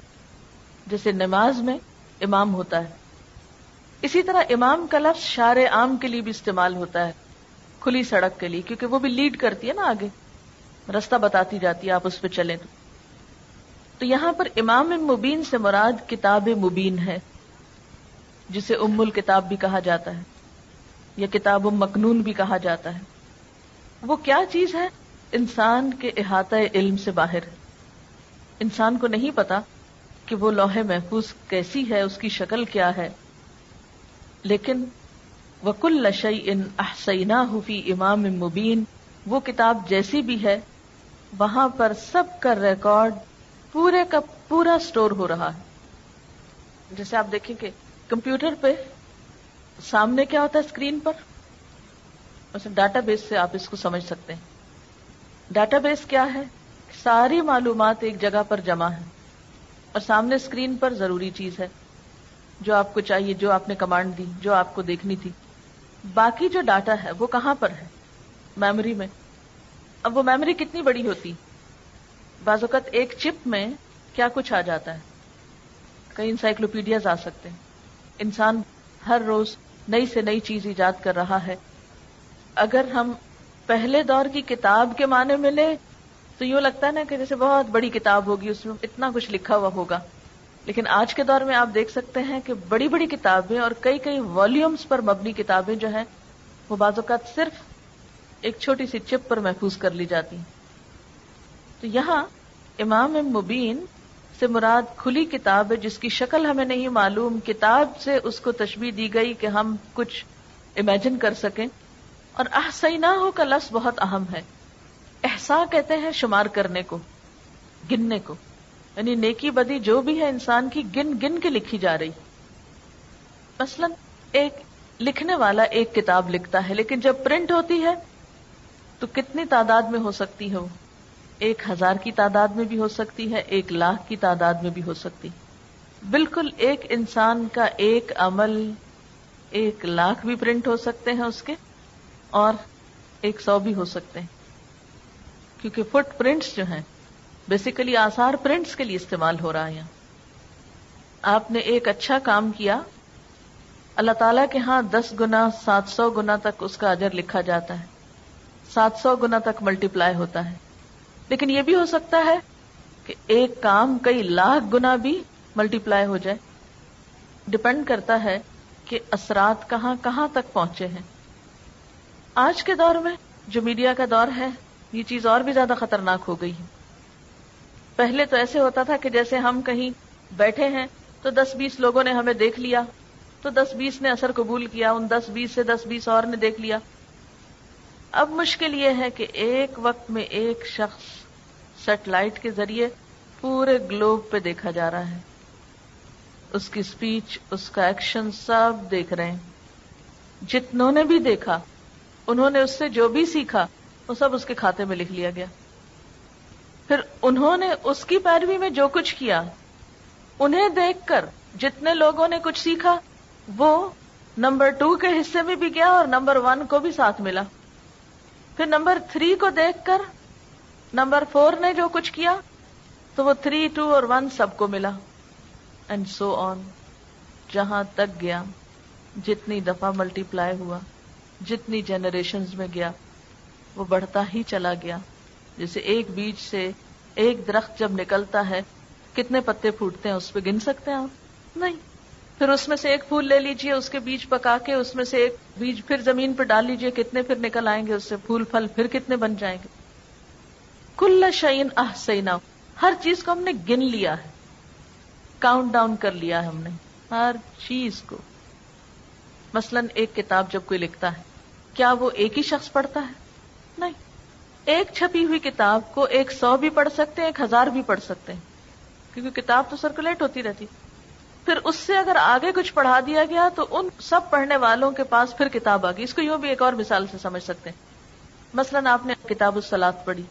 جیسے نماز میں امام ہوتا ہے۔ اسی طرح امام کا لفظ شار عام کے لیے بھی استعمال ہوتا ہے، کھلی سڑک کے لیے، کیونکہ وہ بھی لیڈ کرتی ہے نا آگے۔ رستہ بتاتی جاتی ہے آپ اس پہ چلیں تو۔ تو یہاں پر امام مبین سے مراد کتاب مبین ہے، جسے ام الکتاب بھی کہا جاتا ہے، یا کتاب مکنون بھی کہا جاتا ہے۔ وہ کیا چیز ہے؟ انسان کے احاطہ علم سے باہر۔ انسان کو نہیں پتا کہ وہ لوہے محفوظ کیسی ہے، اس کی شکل کیا ہے۔ لیکن وکل لشئی ان احسینا حفی امام مبین وہ کتاب جیسی بھی ہے، وہاں پر سب کا ریکارڈ پورے کا پورا اسٹور ہو رہا ہے۔ جیسے آپ دیکھیں کہ کمپیوٹر پہ سامنے کیا ہوتا ہے اسکرین پر؟ ڈاٹا بیس سے آپ اس کو سمجھ سکتے ہیں۔ ڈاٹا بیس کیا ہے؟ ساری معلومات ایک جگہ پر جمع ہے اور سامنے اسکرین پر ضروری چیز ہے جو آپ کو چاہیے، جو آپ نے کمانڈ دی، جو آپ کو دیکھنی تھی۔ باقی جو ڈاٹا ہے، وہ کہاں پر ہے؟ میموری میں۔ اب وہ میموری کتنی بڑی ہوتی؟ بعض اوقات ایک چپ میں کیا کچھ آ جاتا ہے؟ کئی انسائکلوپیڈیاز آ سکتے ہیں۔ انسان ہر روز نئی سے نئی چیز ایجاد کر رہا ہے۔ اگر ہم پہلے دور کی کتاب کے معنی میں لیں تو یوں لگتا ہے نا کہ جیسے بہت بڑی کتاب ہوگی، اس میں اتنا کچھ لکھا ہوا ہوگا۔ لیکن آج کے دور میں آپ دیکھ سکتے ہیں کہ بڑی بڑی کتابیں اور کئی کئی والیومز پر مبنی کتابیں جو ہیں، وہ بعض اوقات صرف ایک چھوٹی سی چپ پر محفوظ کر لی جاتی تو یہاں امام مبین سے مراد کھلی کتاب ہے، جس کی شکل ہمیں نہیں معلوم۔ کتاب سے اس کو تشبیح دی گئی کہ ہم کچھ امیجن کر سکیں۔ اور احسینا ہو کا لفظ بہت اہم ہے۔ احسا کہتے ہیں شمار کرنے کو، گننے کو۔ یعنی نیکی بدی جو بھی ہے انسان کی گن گن کے لکھی جا رہی۔ مثلا ایک لکھنے والا ایک کتاب لکھتا ہے، لیکن جب پرنٹ ہوتی ہے تو کتنی تعداد میں ہو سکتی ہے وہ؟ ایک ہزار کی تعداد میں بھی ہو سکتی ہے، ایک لاکھ کی تعداد میں بھی ہو سکتی۔ بالکل ایک انسان کا ایک عمل ایک لاکھ بھی پرنٹ ہو سکتے ہیں اس کے، اور ایک سو بھی ہو سکتے ہیں۔ کیونکہ فٹ پرنٹس جو ہیں بیسیکلی آسار پرنٹس کے لیے استعمال ہو رہا ہے آپ نے ایک اچھا کام کیا، اللہ تعالی کے ہاں دس گنا، سات سو گنا تک اس کا اجر لکھا جاتا ہے۔ سات سو گنا تک ملٹی پلائی ہوتا ہے۔ لیکن یہ بھی ہو سکتا ہے کہ ایک کام کئی لاکھ گنا بھی ملٹی پلائی ہو جائے۔ ڈپینڈ کرتا ہے کہ اثرات کہاں کہاں تک پہنچے ہیں۔ آج کے دور میں جو میڈیا کا دور ہے یہ چیز اور بھی زیادہ خطرناک ہو گئی ہے۔ پہلے تو ایسے ہوتا تھا کہ جیسے ہم کہیں بیٹھے ہیں تو دس بیس لوگوں نے ہمیں دیکھ لیا، تو دس بیس نے اثر قبول کیا، ان دس بیس سے دس بیس اور نے دیکھ لیا۔ اب مشکل یہ ہے کہ ایک وقت میں ایک شخص سیٹلائٹ کے ذریعے پورے گلوب پہ دیکھا جا رہا ہے۔ اس کی اسپیچ اس کا ایکشن سب دیکھ رہے ہیں۔ جتنوں نے بھی دیکھا، انہوں نے اس سے جو بھی سیکھا وہ سب اس کے کھاتے میں لکھ لیا گیا۔ پھر انہوں نے اس کی پیروی میں جو کچھ کیا، انہیں دیکھ کر جتنے لوگوں نے کچھ سیکھا، وہ نمبر ٹو کے حصے میں بھی گیا اور نمبر ون کو بھی ساتھ ملا۔ پھر نمبر تھری کو دیکھ کر نمبر فور نے جو کچھ کیا، تو وہ تھری، ٹو اور ون سب کو ملا۔ اینڈ سو آن جہاں تک گیا، جتنی دفعہ ملٹی پلائی ہوا، جتنی جنریشن میں گیا۔ وہ بڑھتا ہی چلا گیا۔ جیسے ایک بیج سے ایک درخت جب نکلتا ہے، کتنے پتے پھوٹتے ہیں؟ اس پہ گن سکتے ہیں آپ؟ نہیں۔ پھر اس میں سے ایک پھول لے لیجیے، اس کے بیج پکا کے اس میں سے ایک بیج پھر زمین پہ ڈال لیجیے، کتنے پھر نکل آئیں گے اس سے؟ پھول، پھل پھر کتنے بن جائیں گے؟ کل شعین آہ سینا ہر چیز کو ہم نے گن لیا ہے۔ کاؤنٹ ڈاؤن کر لیا ہے ہم نے۔ ہر چیز کو۔ مثلا ایک کتاب جب کوئی لکھتا ہے، کیا وہ ایک ہی شخص پڑھتا ہے؟ ایک چھپی ہوئی کتاب کو ایک سو بھی پڑھ سکتے ہیں، ایک ہزار بھی پڑھ سکتے ہیں۔ کیونکہ کتاب تو سرکولیٹ ہوتی رہتی۔ پھر اس سے اگر آگے کچھ پڑھا دیا گیا تو ان سب پڑھنے والوں کے پاس پھر کتاب آ گئی اس کو یوں بھی ایک اور مثال سے سمجھ سکتے ہیں۔ مثلاً آپ نے کتاب السلاد پڑھی۔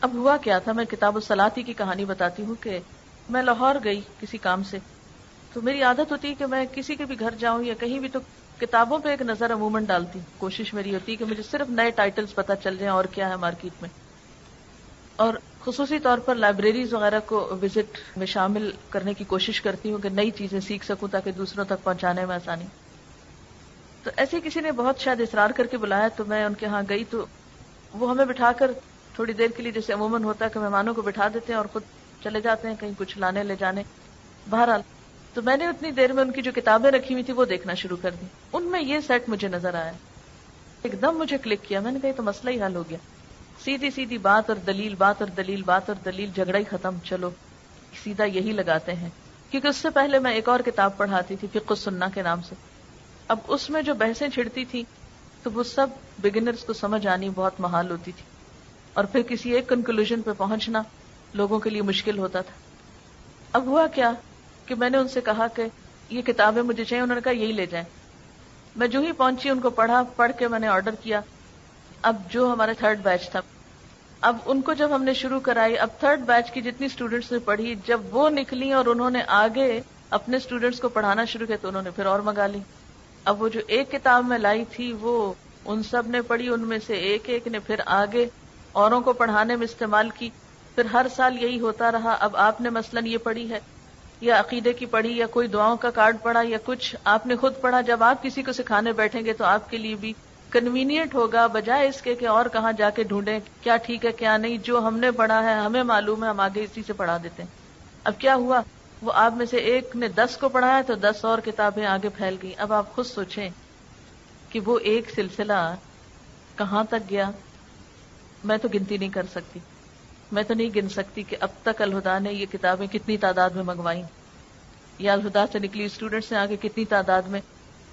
اب ہوا کیا تھا؟ میں کتاب السلاطی کی کہانی بتاتی ہوں کہ میں لاہور گئی کسی کام سے۔ تو میری عادت ہوتی ہے کہ میں کسی کے بھی گھر جاؤں یا کہیں بھی تو کتابوں پہ ایک نظر عموماً ڈالتی کوشش میری ہوتی ہے کہ مجھے صرف نئے ٹائٹلز پتا چل جائیں اور کیا ہے مارکیٹ میں۔ اور خصوصی طور پر لائبریریز وغیرہ کو وزٹ میں شامل کرنے کی کوشش کرتی ہوں کہ نئی چیزیں سیکھ سکوں تاکہ دوسروں تک پہنچانے میں آسانی۔ تو ایسے کسی نے بہت شاید اصرار کر کے بلایا تو میں ان کے ہاں گئی تو وہ ہمیں بٹھا کر تھوڑی دیر کے لیے جیسے عموماً ہوتا ہے کہ مہمانوں کو بٹھا دیتے ہیں اور خود چلے جاتے ہیں، کہیں کچھ لانے لے جانے۔ بہرحال تو میں نے اتنی دیر میں ان کی جو کتابیں رکھی ہوئی تھی وہ دیکھنا شروع کر دی۔ ان میں یہ سیٹ مجھے نظر آیا۔ ایک دم مجھے کلک کیا۔ میں نے کہا تو مسئلہ ہی حل ہو گیا۔ سیدھی سیدھی بات اور دلیل، بات اور دلیل، بات اور دلیل، جھگڑا ہی ختم۔ چلو، سیدھا یہی لگاتے ہیں۔ کیونکہ اس سے پہلے میں ایک اور کتاب پڑھاتی تھی، فقہ سننا کے نام سے۔ اب اس میں جو بحثیں چھڑتی تھی تو وہ سب بگنرز کو سمجھ آنی بہت محال ہوتی تھی۔ اور پھر کسی ایک کنکلوژن پہ پہنچنا لوگوں کے لیے مشکل ہوتا تھا۔ اب ہوا کیا؟ کہ میں نے ان سے کہا کہ یہ کتابیں مجھے چاہیے، انہوں نے کہا یہی لے جائیں۔ میں جو ہی پہنچی، ان کو پڑھا، پڑھ کے میں نے آرڈر کیا۔ اب جو ہمارے تھرڈ بیچ تھا۔ اب ان کو جب ہم نے شروع کرائی، اب تھرڈ بیچ کی جتنی اسٹوڈینٹس نے پڑھی، جب وہ نکلی اور انہوں نے آگے اپنے اسٹوڈینٹس کو پڑھانا شروع کیا، تو انہوں نے پھر اور منگا لی۔ اب وہ جو ایک کتاب میں لائی تھی، وہ ان سب نے پڑھی۔ ان میں سے ایک ایک نے پھر آگے اوروں کو پڑھانے میں استعمال کی۔ پھر ہر سال یہی ہوتا رہا۔ اب آپ نے مثلاً یہ پڑھی ہے۔ یا عقیدے کی پڑھی یا کوئی دعاؤں کا کارڈ پڑھا یا کچھ آپ نے خود پڑھا، جب آپ کسی کو سکھانے بیٹھیں گے تو آپ کے لیے بھی کنوینئنٹ ہوگا، بجائے اس کے کہ اور کہاں جا کے ڈھونڈیں کیا ٹھیک ہے، کیا نہیں، جو ہم نے پڑھا ہے، ہمیں معلوم ہے، ہم آگے اسی سے پڑھا دیتے ہیں۔ اب کیا ہوا؟ وہ آپ میں سے ایک نے دس کو پڑھایا تو دس اور کتابیں آگے پھیل گئی اب آپ خود سوچیں کہ وہ ایک سلسلہ کہاں تک گیا؟ میں تو گنتی نہیں کر سکتی۔ میں تو نہیں گن سکتی کہ اب تک الہدا نے یہ کتابیں کتنی تعداد میں منگوائی یا الہدا سے نکلی اسٹوڈینٹس نے آگے کتنی تعداد میں؟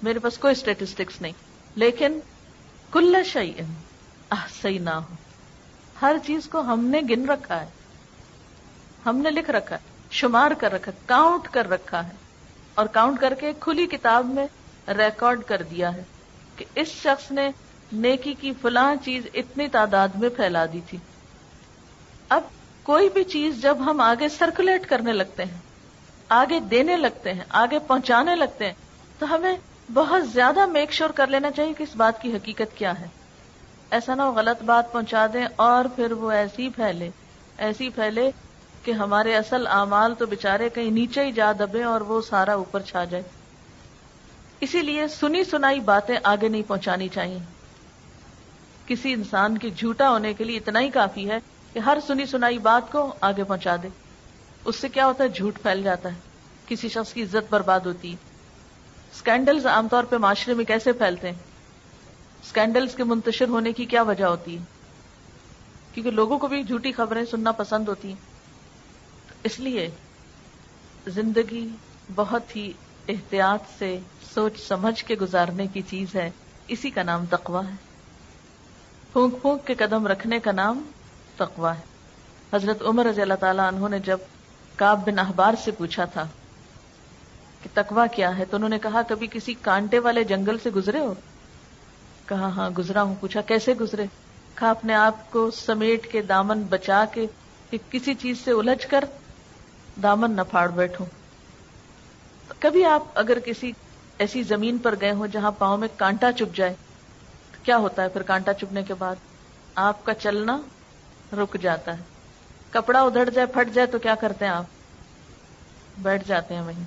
میرے پاس کوئی اسٹیٹسٹکس نہیں۔ لیکن کل شعی صحیح نہ ہو ہر چیز کو ہم نے گن رکھا ہے۔ ہم نے لکھ رکھا ہے۔ شمار کر رکھا کاؤنٹ کر رکھا ہے۔ اور کاؤنٹ کر کے کھلی کتاب میں ریکارڈ کر دیا ہے کہ اس شخص نے نیکی کی فلاں چیز اتنی تعداد میں پھیلا دی تھی۔ اب کوئی بھی چیز جب ہم آگے سرکولیٹ کرنے لگتے ہیں، آگے دینے لگتے ہیں، آگے پہنچانے لگتے ہیں، تو ہمیں بہت زیادہ میک شور کر لینا چاہیے کہ اس بات کی حقیقت کیا ہے۔ ایسا نہ ہو غلط بات پہنچا دیں اور پھر وہ ایسی پھیلے ایسی پھیلے کہ ہمارے اصل اعمال تو بےچارے کہیں نیچے ہی جا دبے اور وہ سارا اوپر چھا جائے۔ اسی لیے سنی سنائی باتیں آگے نہیں پہنچانی چاہیے۔ کسی انسان کے جھوٹا ہونے کے لیے اتنا ہی کافی ہے کہ ہر سنی سنائی بات کو آگے پہنچا دے۔ اس سے کیا ہوتا ہے؟ جھوٹ پھیل جاتا ہے۔ کسی شخص کی عزت برباد ہوتی ہے۔ اسکینڈلز عام طور پہ معاشرے میں کیسے پھیلتے ہیں؟ اسکینڈلز کے منتشر ہونے کی کیا وجہ ہوتی ہے؟ کیونکہ لوگوں کو بھی جھوٹی خبریں سننا پسند ہوتی ہیں۔ اس لیے زندگی بہت ہی احتیاط سے سوچ سمجھ کے گزارنے کی چیز ہے۔ اسی کا نام تقوا ہے۔ پھونک پھونک کے قدم رکھنے کا نام تقوا ہے۔ حضرت عمر رضی اللہ تعالیٰ انہوں نے جب کاب بن احبار سے پوچھا تھا کہ تکوا کیا ہے، تو انہوں نے کہا، کبھی کسی کانٹے والے جنگل سے گزرے ہو؟ کہا ہاں گزرا ہوں۔ پوچھا، کیسے گزرے؟ کہا، اپنے آپ کو سمیٹ کے دامن بچا کے کہ کسی چیز سے الجھ کر دامن نہ پھاڑ بیٹھوں۔ کبھی آپ اگر کسی ایسی زمین پر گئے ہو جہاں پاؤں میں کانٹا چپ جائے، تو کیا ہوتا ہے پھر کانٹا چپنے کے بعد؟ آپ کا چلنا رک جاتا ہے۔ کپڑا ادھڑ جائے، پھٹ جائے تو کیا کرتے ہیں آپ؟ بیٹھ جاتے ہیں وہیں۔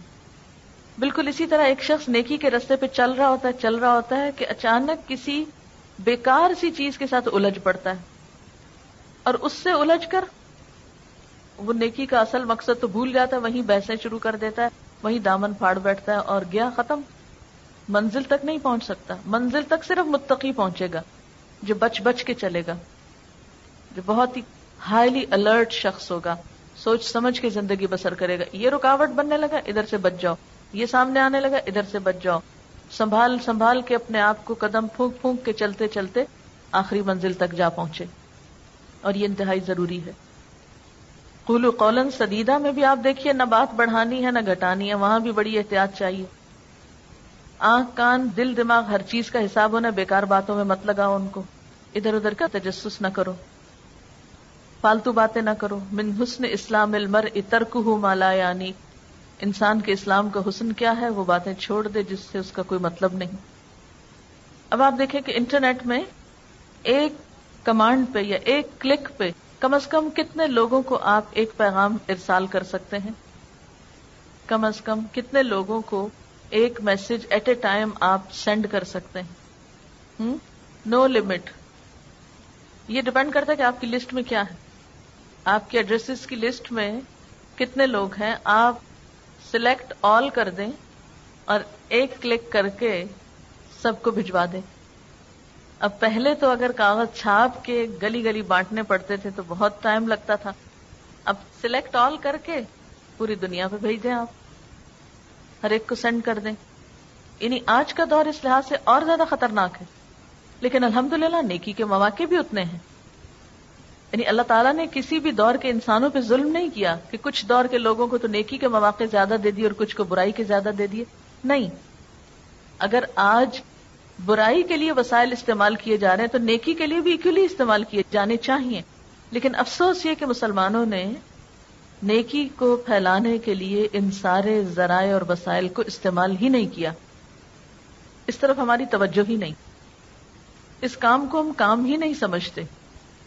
بالکل اسی طرح ایک شخص نیکی کے رستے پہ چل رہا ہوتا ہے، چل رہا ہوتا ہے کہ اچانک کسی بیکار سی چیز کے ساتھ الجھ پڑتا ہے۔ اور اس سے الجھ کر وہ نیکی کا اصل مقصد تو بھول جاتا ہے، وہیں بحثیں شروع کر دیتا ہے، وہیں دامن پھاڑ بیٹھتا ہے اور گیا ختم۔ منزل تک نہیں پہنچ سکتا۔ منزل تک صرف متقی پہنچے گا، جو بچ بچ کے چلے گا۔ جو بہت ہی ہائیلی الرٹ شخص ہوگا، سوچ سمجھ کے زندگی بسر کرے گا۔ یہ رکاوٹ بننے لگا، ادھر سے بچ جاؤ۔ یہ سامنے آنے لگا، ادھر سے بچ جاؤ۔ سنبھال سنبھال کے اپنے آپ کو قدم پھونک پھونک کے چلتے چلتے آخری منزل تک جا پہنچے۔ اور یہ انتہائی ضروری ہے۔ قولو قولن سدیدہ میں بھی آپ دیکھیے، نہ بات بڑھانی ہے، نہ گھٹانی ہے، وہاں بھی بڑی احتیاط چاہیے۔ آنکھ، کان، دل، دماغ، ہر چیز کا حساب ہونا، بیکار باتوں میں مت لگاؤ ان کو۔ ادھر ادھر کا تجسس نہ کرو۔ فالتو باتیں نہ کرو۔ من حسن اسلام المر اترک مالا یعنی۔ انسان کے اسلام کا حسن کیا ہے؟ وہ باتیں چھوڑ دے جس سے اس کا کوئی مطلب نہیں۔ اب آپ دیکھیں کہ انٹرنیٹ میں ایک کمانڈ پہ یا ایک کلک پہ کم از کم کتنے لوگوں کو آپ ایک پیغام ارسال کر سکتے ہیں۔ کم از کم کتنے لوگوں کو ایک میسج ایٹ اے ٹائم آپ سینڈ کر سکتے ہیں۔ No limit. یہ ڈپینڈ کرتا ہے کہ آپ کی لسٹ میں کیا ہے۔ آپ کے ایڈریس کی لسٹ میں کتنے لوگ ہیں، آپ سلیکٹ آل کر دیں اور ایک کلک کر کے سب کو بھجوا دیں۔ اب پہلے تو اگر کاغذ چھاپ کے گلی گلی بانٹنے پڑتے تھے تو بہت ٹائم لگتا تھا۔ اب سلیکٹ آل کر کے پوری دنیا پہ بھیج دیں آپ۔ ہر ایک کو سینڈ کر دیں۔ یعنی آج کا دور اس لحاظ سے اور زیادہ خطرناک ہے۔ لیکن الحمدللہ نیکی کے مواقع بھی اتنے ہیں۔ یعنی اللہ تعالیٰ نے کسی بھی دور کے انسانوں پہ ظلم نہیں کیا کہ کچھ دور کے لوگوں کو تو نیکی کے مواقع زیادہ دے دیے اور کچھ کو برائی کے زیادہ دے دیے؟ نہیں۔ اگر آج برائی کے لیے وسائل استعمال کیے جا رہے ہیں تو نیکی کے لیے بھی اکولی استعمال کیے جانے چاہیے۔ لیکن افسوس یہ کہ مسلمانوں نے نیکی کو پھیلانے کے لیے ان سارے ذرائع اور وسائل کو استعمال ہی نہیں کیا۔ اس طرف ہماری توجہ ہی نہیں۔ اس کام کو ہم کام ہی نہیں سمجھتے۔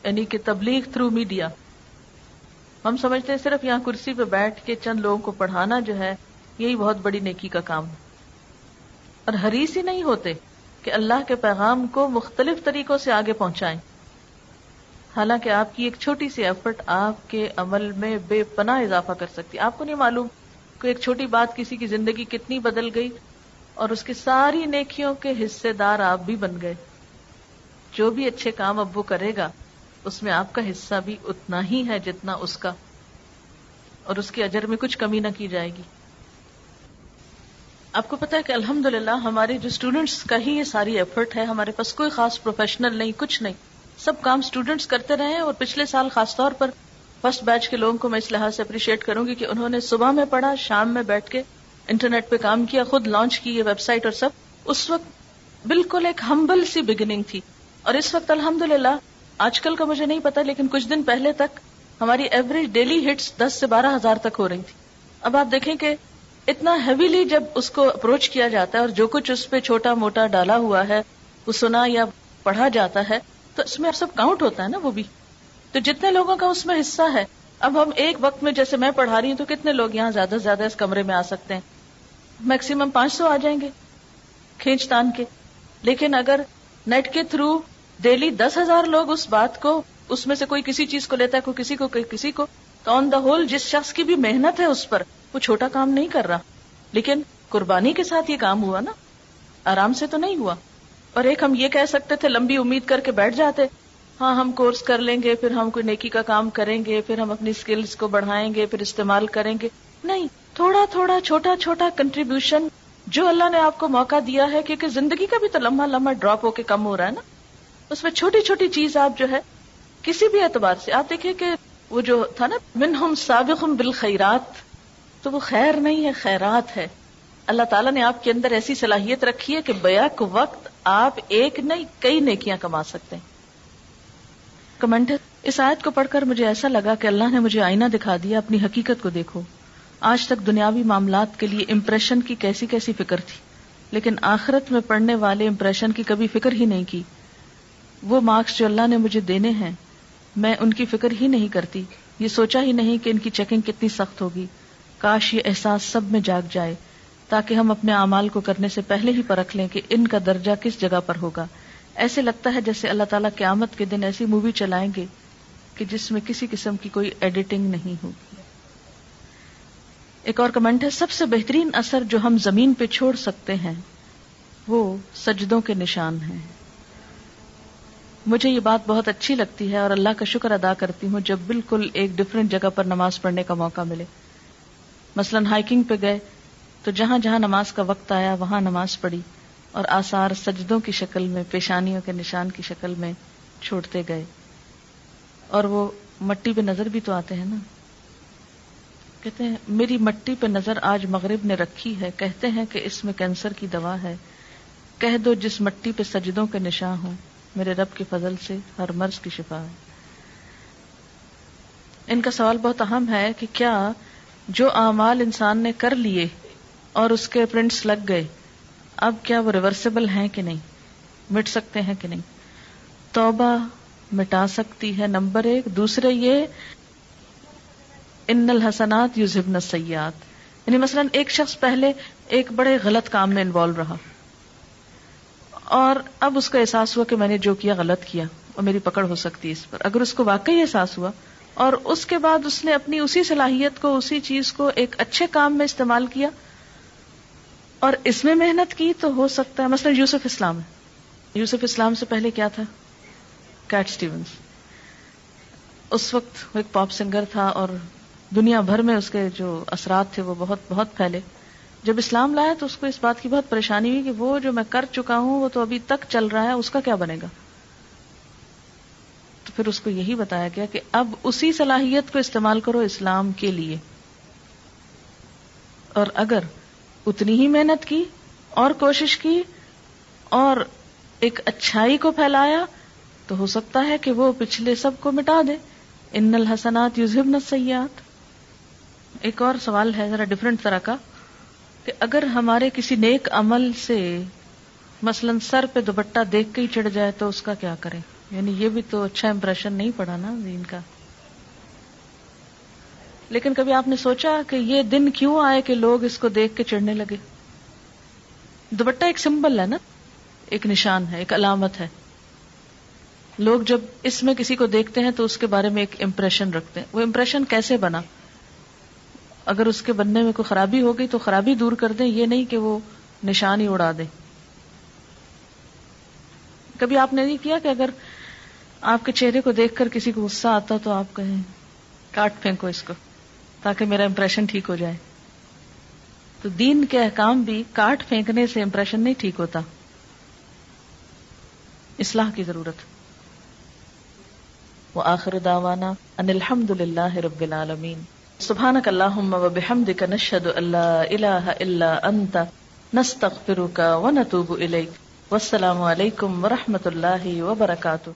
یعنی کہ تبلیغ تھرو میڈیا ہم سمجھتے ہیں صرف یہاں کرسی پہ بیٹھ کے چند لوگوں کو پڑھانا جو ہے، یہی بہت بڑی نیکی کا کام ہے۔ اور حریص ہی نہیں ہوتے کہ اللہ کے پیغام کو مختلف طریقوں سے آگے پہنچائیں۔ حالانکہ آپ کی ایک چھوٹی سی ایفرٹ آپ کے عمل میں بے پناہ اضافہ کر سکتی آپ کو نہیں معلوم کہ ایک چھوٹی بات کسی کی زندگی کتنی بدل گئی اور اس کی ساری نیکیوں کے حصے دار آپ بھی بن گئے۔ جو بھی اچھے کام اب وہ کرے گا اس میں آپ کا حصہ بھی اتنا ہی ہے جتنا اس کا۔ اور اس کے اجر میں کچھ کمی نہ کی جائے گی۔ آپ کو پتا ہے کہ الحمد للہ ہمارے جو اسٹوڈینٹس کا ہی یہ ساری ایفرٹ ہے، ہمارے پاس کوئی خاص پروفیشنل نہیں، کچھ نہیں۔ سب کام اسٹوڈینٹس کرتے رہے اور پچھلے سال خاص طور پر فرسٹ بیچ کے لوگوں کو میں اس لحاظ سے اپریشیٹ کروں گی کہ انہوں نے صبح میں پڑھا، شام میں بیٹھ کے انٹرنیٹ پہ کام کیا، خود لانچ کی یہ ویب سائٹ اور سب۔ اس وقت بالکل ایک ہمبل سی بگننگ تھی۔ اور اس وقت الحمد للہ آج کل کا مجھے نہیں پتا، لیکن کچھ دن پہلے تک ہماری ایوریج ڈیلی ہٹس دس سے بارہ ہزار تک ہو رہی تھی۔ اب آپ دیکھیں کہ اتنا ہیویلی جب اس کو اپروچ کیا جاتا ہے اور جو کچھ اس پہ چھوٹا موٹا ڈالا ہوا ہے، وہ سنا یا پڑھا جاتا ہے، تو اس میں سب کاؤنٹ ہوتا ہے نا وہ بھی۔ تو جتنے لوگوں کا اس میں حصہ ہے، اب ہم ایک وقت میں جیسے میں پڑھا رہی ہوں، تو کتنے لوگ یہاں زیادہ سے زیادہ اس کمرے میں آ سکتے ہیں؟ میکسیمم پانچ سو آ جائیں گے کھینچ تان کے۔ لیکن اگر نیٹ کے تھرو ڈیلی دس ہزار لوگ اس بات کو، اس میں سے کوئی کسی چیز کو لیتا ہے، کوئی کسی کو، کوئی کسی کو۔ تو آن دا ہول جس شخص کی بھی محنت ہے اس پر، وہ چھوٹا کام نہیں کر رہا۔ لیکن قربانی کے ساتھ یہ کام ہوا نا، آرام سے تو نہیں ہوا۔ اور ایک ہم یہ کہہ سکتے تھے، لمبی امید کر کے بیٹھ جاتے۔ ہاں ہم کورس کر لیں گے، پھر ہم کوئی نیکی کا کام کریں گے، پھر ہم اپنی اسکلس کو بڑھائیں گے، پھر استعمال کریں گے۔ نہیں، تھوڑا تھوڑا، چھوٹا چھوٹا کنٹریبیوشن جو اللہ نے آپ کو موقع دیا ہے، کیونکہ زندگی کا بھی تو لمبا لمبا ڈراپ ہو کے کم ہو رہا ہے نا۔ اس میں چھوٹی چھوٹی چیز آپ جو ہے، کسی بھی اعتبار سے، آپ دیکھیں کہ وہ جو تھا نا، منہم سابق بالخیرات، تو وہ خیر نہیں ہے، خیرات ہے۔ اللہ تعالیٰ نے آپ کے اندر ایسی صلاحیت رکھی ہے کہ بیک وقت آپ ایک نہیں، کئی نیکیاں کما سکتے ہیں۔ کمنٹ اس آیت کو پڑھ کر مجھے ایسا لگا کہ اللہ نے مجھے آئینہ دکھا دیا، اپنی حقیقت کو دیکھو۔ آج تک دنیاوی معاملات کے لیے امپریشن کی کیسی کیسی فکر تھی، لیکن آخرت میں پڑھنے والے امپریشن کی کبھی فکر ہی نہیں کی۔ وہ مارکس جو اللہ نے مجھے دینے ہیں، میں ان کی فکر ہی نہیں کرتی۔ یہ سوچا ہی نہیں کہ ان کی چیکنگ کتنی سخت ہوگی۔ کاش یہ احساس سب میں جاگ جائے، تاکہ ہم اپنے اعمال کو کرنے سے پہلے ہی پرکھ لیں کہ ان کا درجہ کس جگہ پر ہوگا۔ ایسے لگتا ہے جیسے اللہ تعالیٰ قیامت کے دن ایسی مووی چلائیں گے کہ جس میں کسی قسم کی کوئی ایڈیٹنگ نہیں ہوگی۔ ایک اور کمنٹ ہے، سب سے بہترین اثر جو ہم زمین پہ چھوڑ سکتے ہیں، وہ سجدوں کے نشان ہیں۔ مجھے یہ بات بہت اچھی لگتی ہے اور اللہ کا شکر ادا کرتی ہوں جب بالکل ایک ڈفرینٹ جگہ پر نماز پڑھنے کا موقع ملے۔ مثلا ہائکنگ پہ گئے تو جہاں جہاں نماز کا وقت آیا وہاں نماز پڑھی اور آثار سجدوں کی شکل میں، پیشانیوں کے نشان کی شکل میں چھوڑتے گئے۔ اور وہ مٹی پہ نظر بھی تو آتے ہیں نا۔ کہتے ہیں، میری مٹی پہ نظر آج مغرب نے رکھی ہے، کہتے ہیں کہ اس میں کینسر کی دوا ہے۔ کہہ دو جس مٹی پہ سجدوں کے نشان ہوں۔ میرے رب کے فضل سے ہر مرض کی شفا ہے۔ ان کا سوال بہت اہم ہے کہ کیا جو اعمال انسان نے کر لیے اور اس کے پرنٹس لگ گئے، اب کیا وہ ریورسیبل ہیں کہ نہیں؟ مٹ سکتے ہیں کہ نہیں؟ توبہ مٹا سکتی ہے، نمبر ایک. دوسرے یہ، ان الحسنات یوزبن سیات یعنی مثلا ایک شخص پہلے ایک بڑے غلط کام میں انوالو رہا۔ اور اب اس کا احساس ہوا کہ میں نے جو کیا غلط کیا اور میری پکڑ ہو سکتی ہے اس پر۔ اگر اس کو واقعی احساس ہوا اور اس کے بعد اس نے اپنی اسی صلاحیت کو، اسی چیز کو ایک اچھے کام میں استعمال کیا اور اس میں محنت کی تو ہو سکتا ہے۔ مثلا یوسف اسلام ہے۔ یوسف اسلام سے پہلے کیا تھا؟ کیٹ اسٹیونس اس وقت وہ ایک پاپ سنگر تھا اور دنیا بھر میں اس کے جو اثرات تھے وہ بہت بہت پھیلے۔ جب اسلام لایا تو اس کو اس بات کی بہت پریشانی ہوئی کہ وہ جو میں کر چکا ہوں، وہ تو ابھی تک چل رہا ہے، اس کا کیا بنے گا؟ تو پھر اس کو یہی بتایا گیا کہ اب اسی صلاحیت کو استعمال کرو اسلام کے لیے۔ اور اگر اتنی ہی محنت کی، اور کوشش کی، اور ایک اچھائی کو پھیلایا، تو ہو سکتا ہے کہ وہ پچھلے سب کو مٹا دے۔ ان الحسنات یوزبن سیاحت ایک اور سوال ہے، ذرا ڈفرینٹ طرح کا۔ کہ اگر ہمارے کسی نیک عمل سے مثلا سر پہ دوپٹہ دیکھ کے ہی چڑھ جائے تو اس کا کیا کریں؟ یعنی یہ بھی تو اچھا امپریشن نہیں پڑا نا دین کا۔ لیکن کبھی آپ نے سوچا کہ یہ دن کیوں آئے کہ لوگ اس کو دیکھ کے چڑھنے لگے؟ دوپٹہ ایک سمبل ہے نا، ایک نشان ہے، ایک علامت ہے۔ لوگ جب اس میں کسی کو دیکھتے ہیں تو اس کے بارے میں ایک امپریشن رکھتے ہیں۔ وہ امپریشن کیسے بنا؟ اگر اس کے بننے میں کوئی خرابی ہو گئی تو خرابی دور کر دیں، یہ نہیں کہ وہ نشان ہی اڑا دیں۔ کبھی آپ نے نہیں کیا کہ اگر آپ کے چہرے کو دیکھ کر کسی کو غصہ آتا تو آپ کہیں، کاٹ پھینکو اس کو تاکہ میرا امپریشن ٹھیک ہو جائے۔ تو دین کے احکام بھی کاٹ پھینکنے سے امپریشن نہیں ٹھیک ہوتا۔ اصلاح کی ضرورت۔ وہ آخر داوانا ان الحمد للہ رب العالمین۔ سبحانك اللهم وبحمدك نشهد ان لا اله الا انت نستغفرك ونتوب اليك والسلام علیکم ورحمۃ اللہ وبرکاتہ۔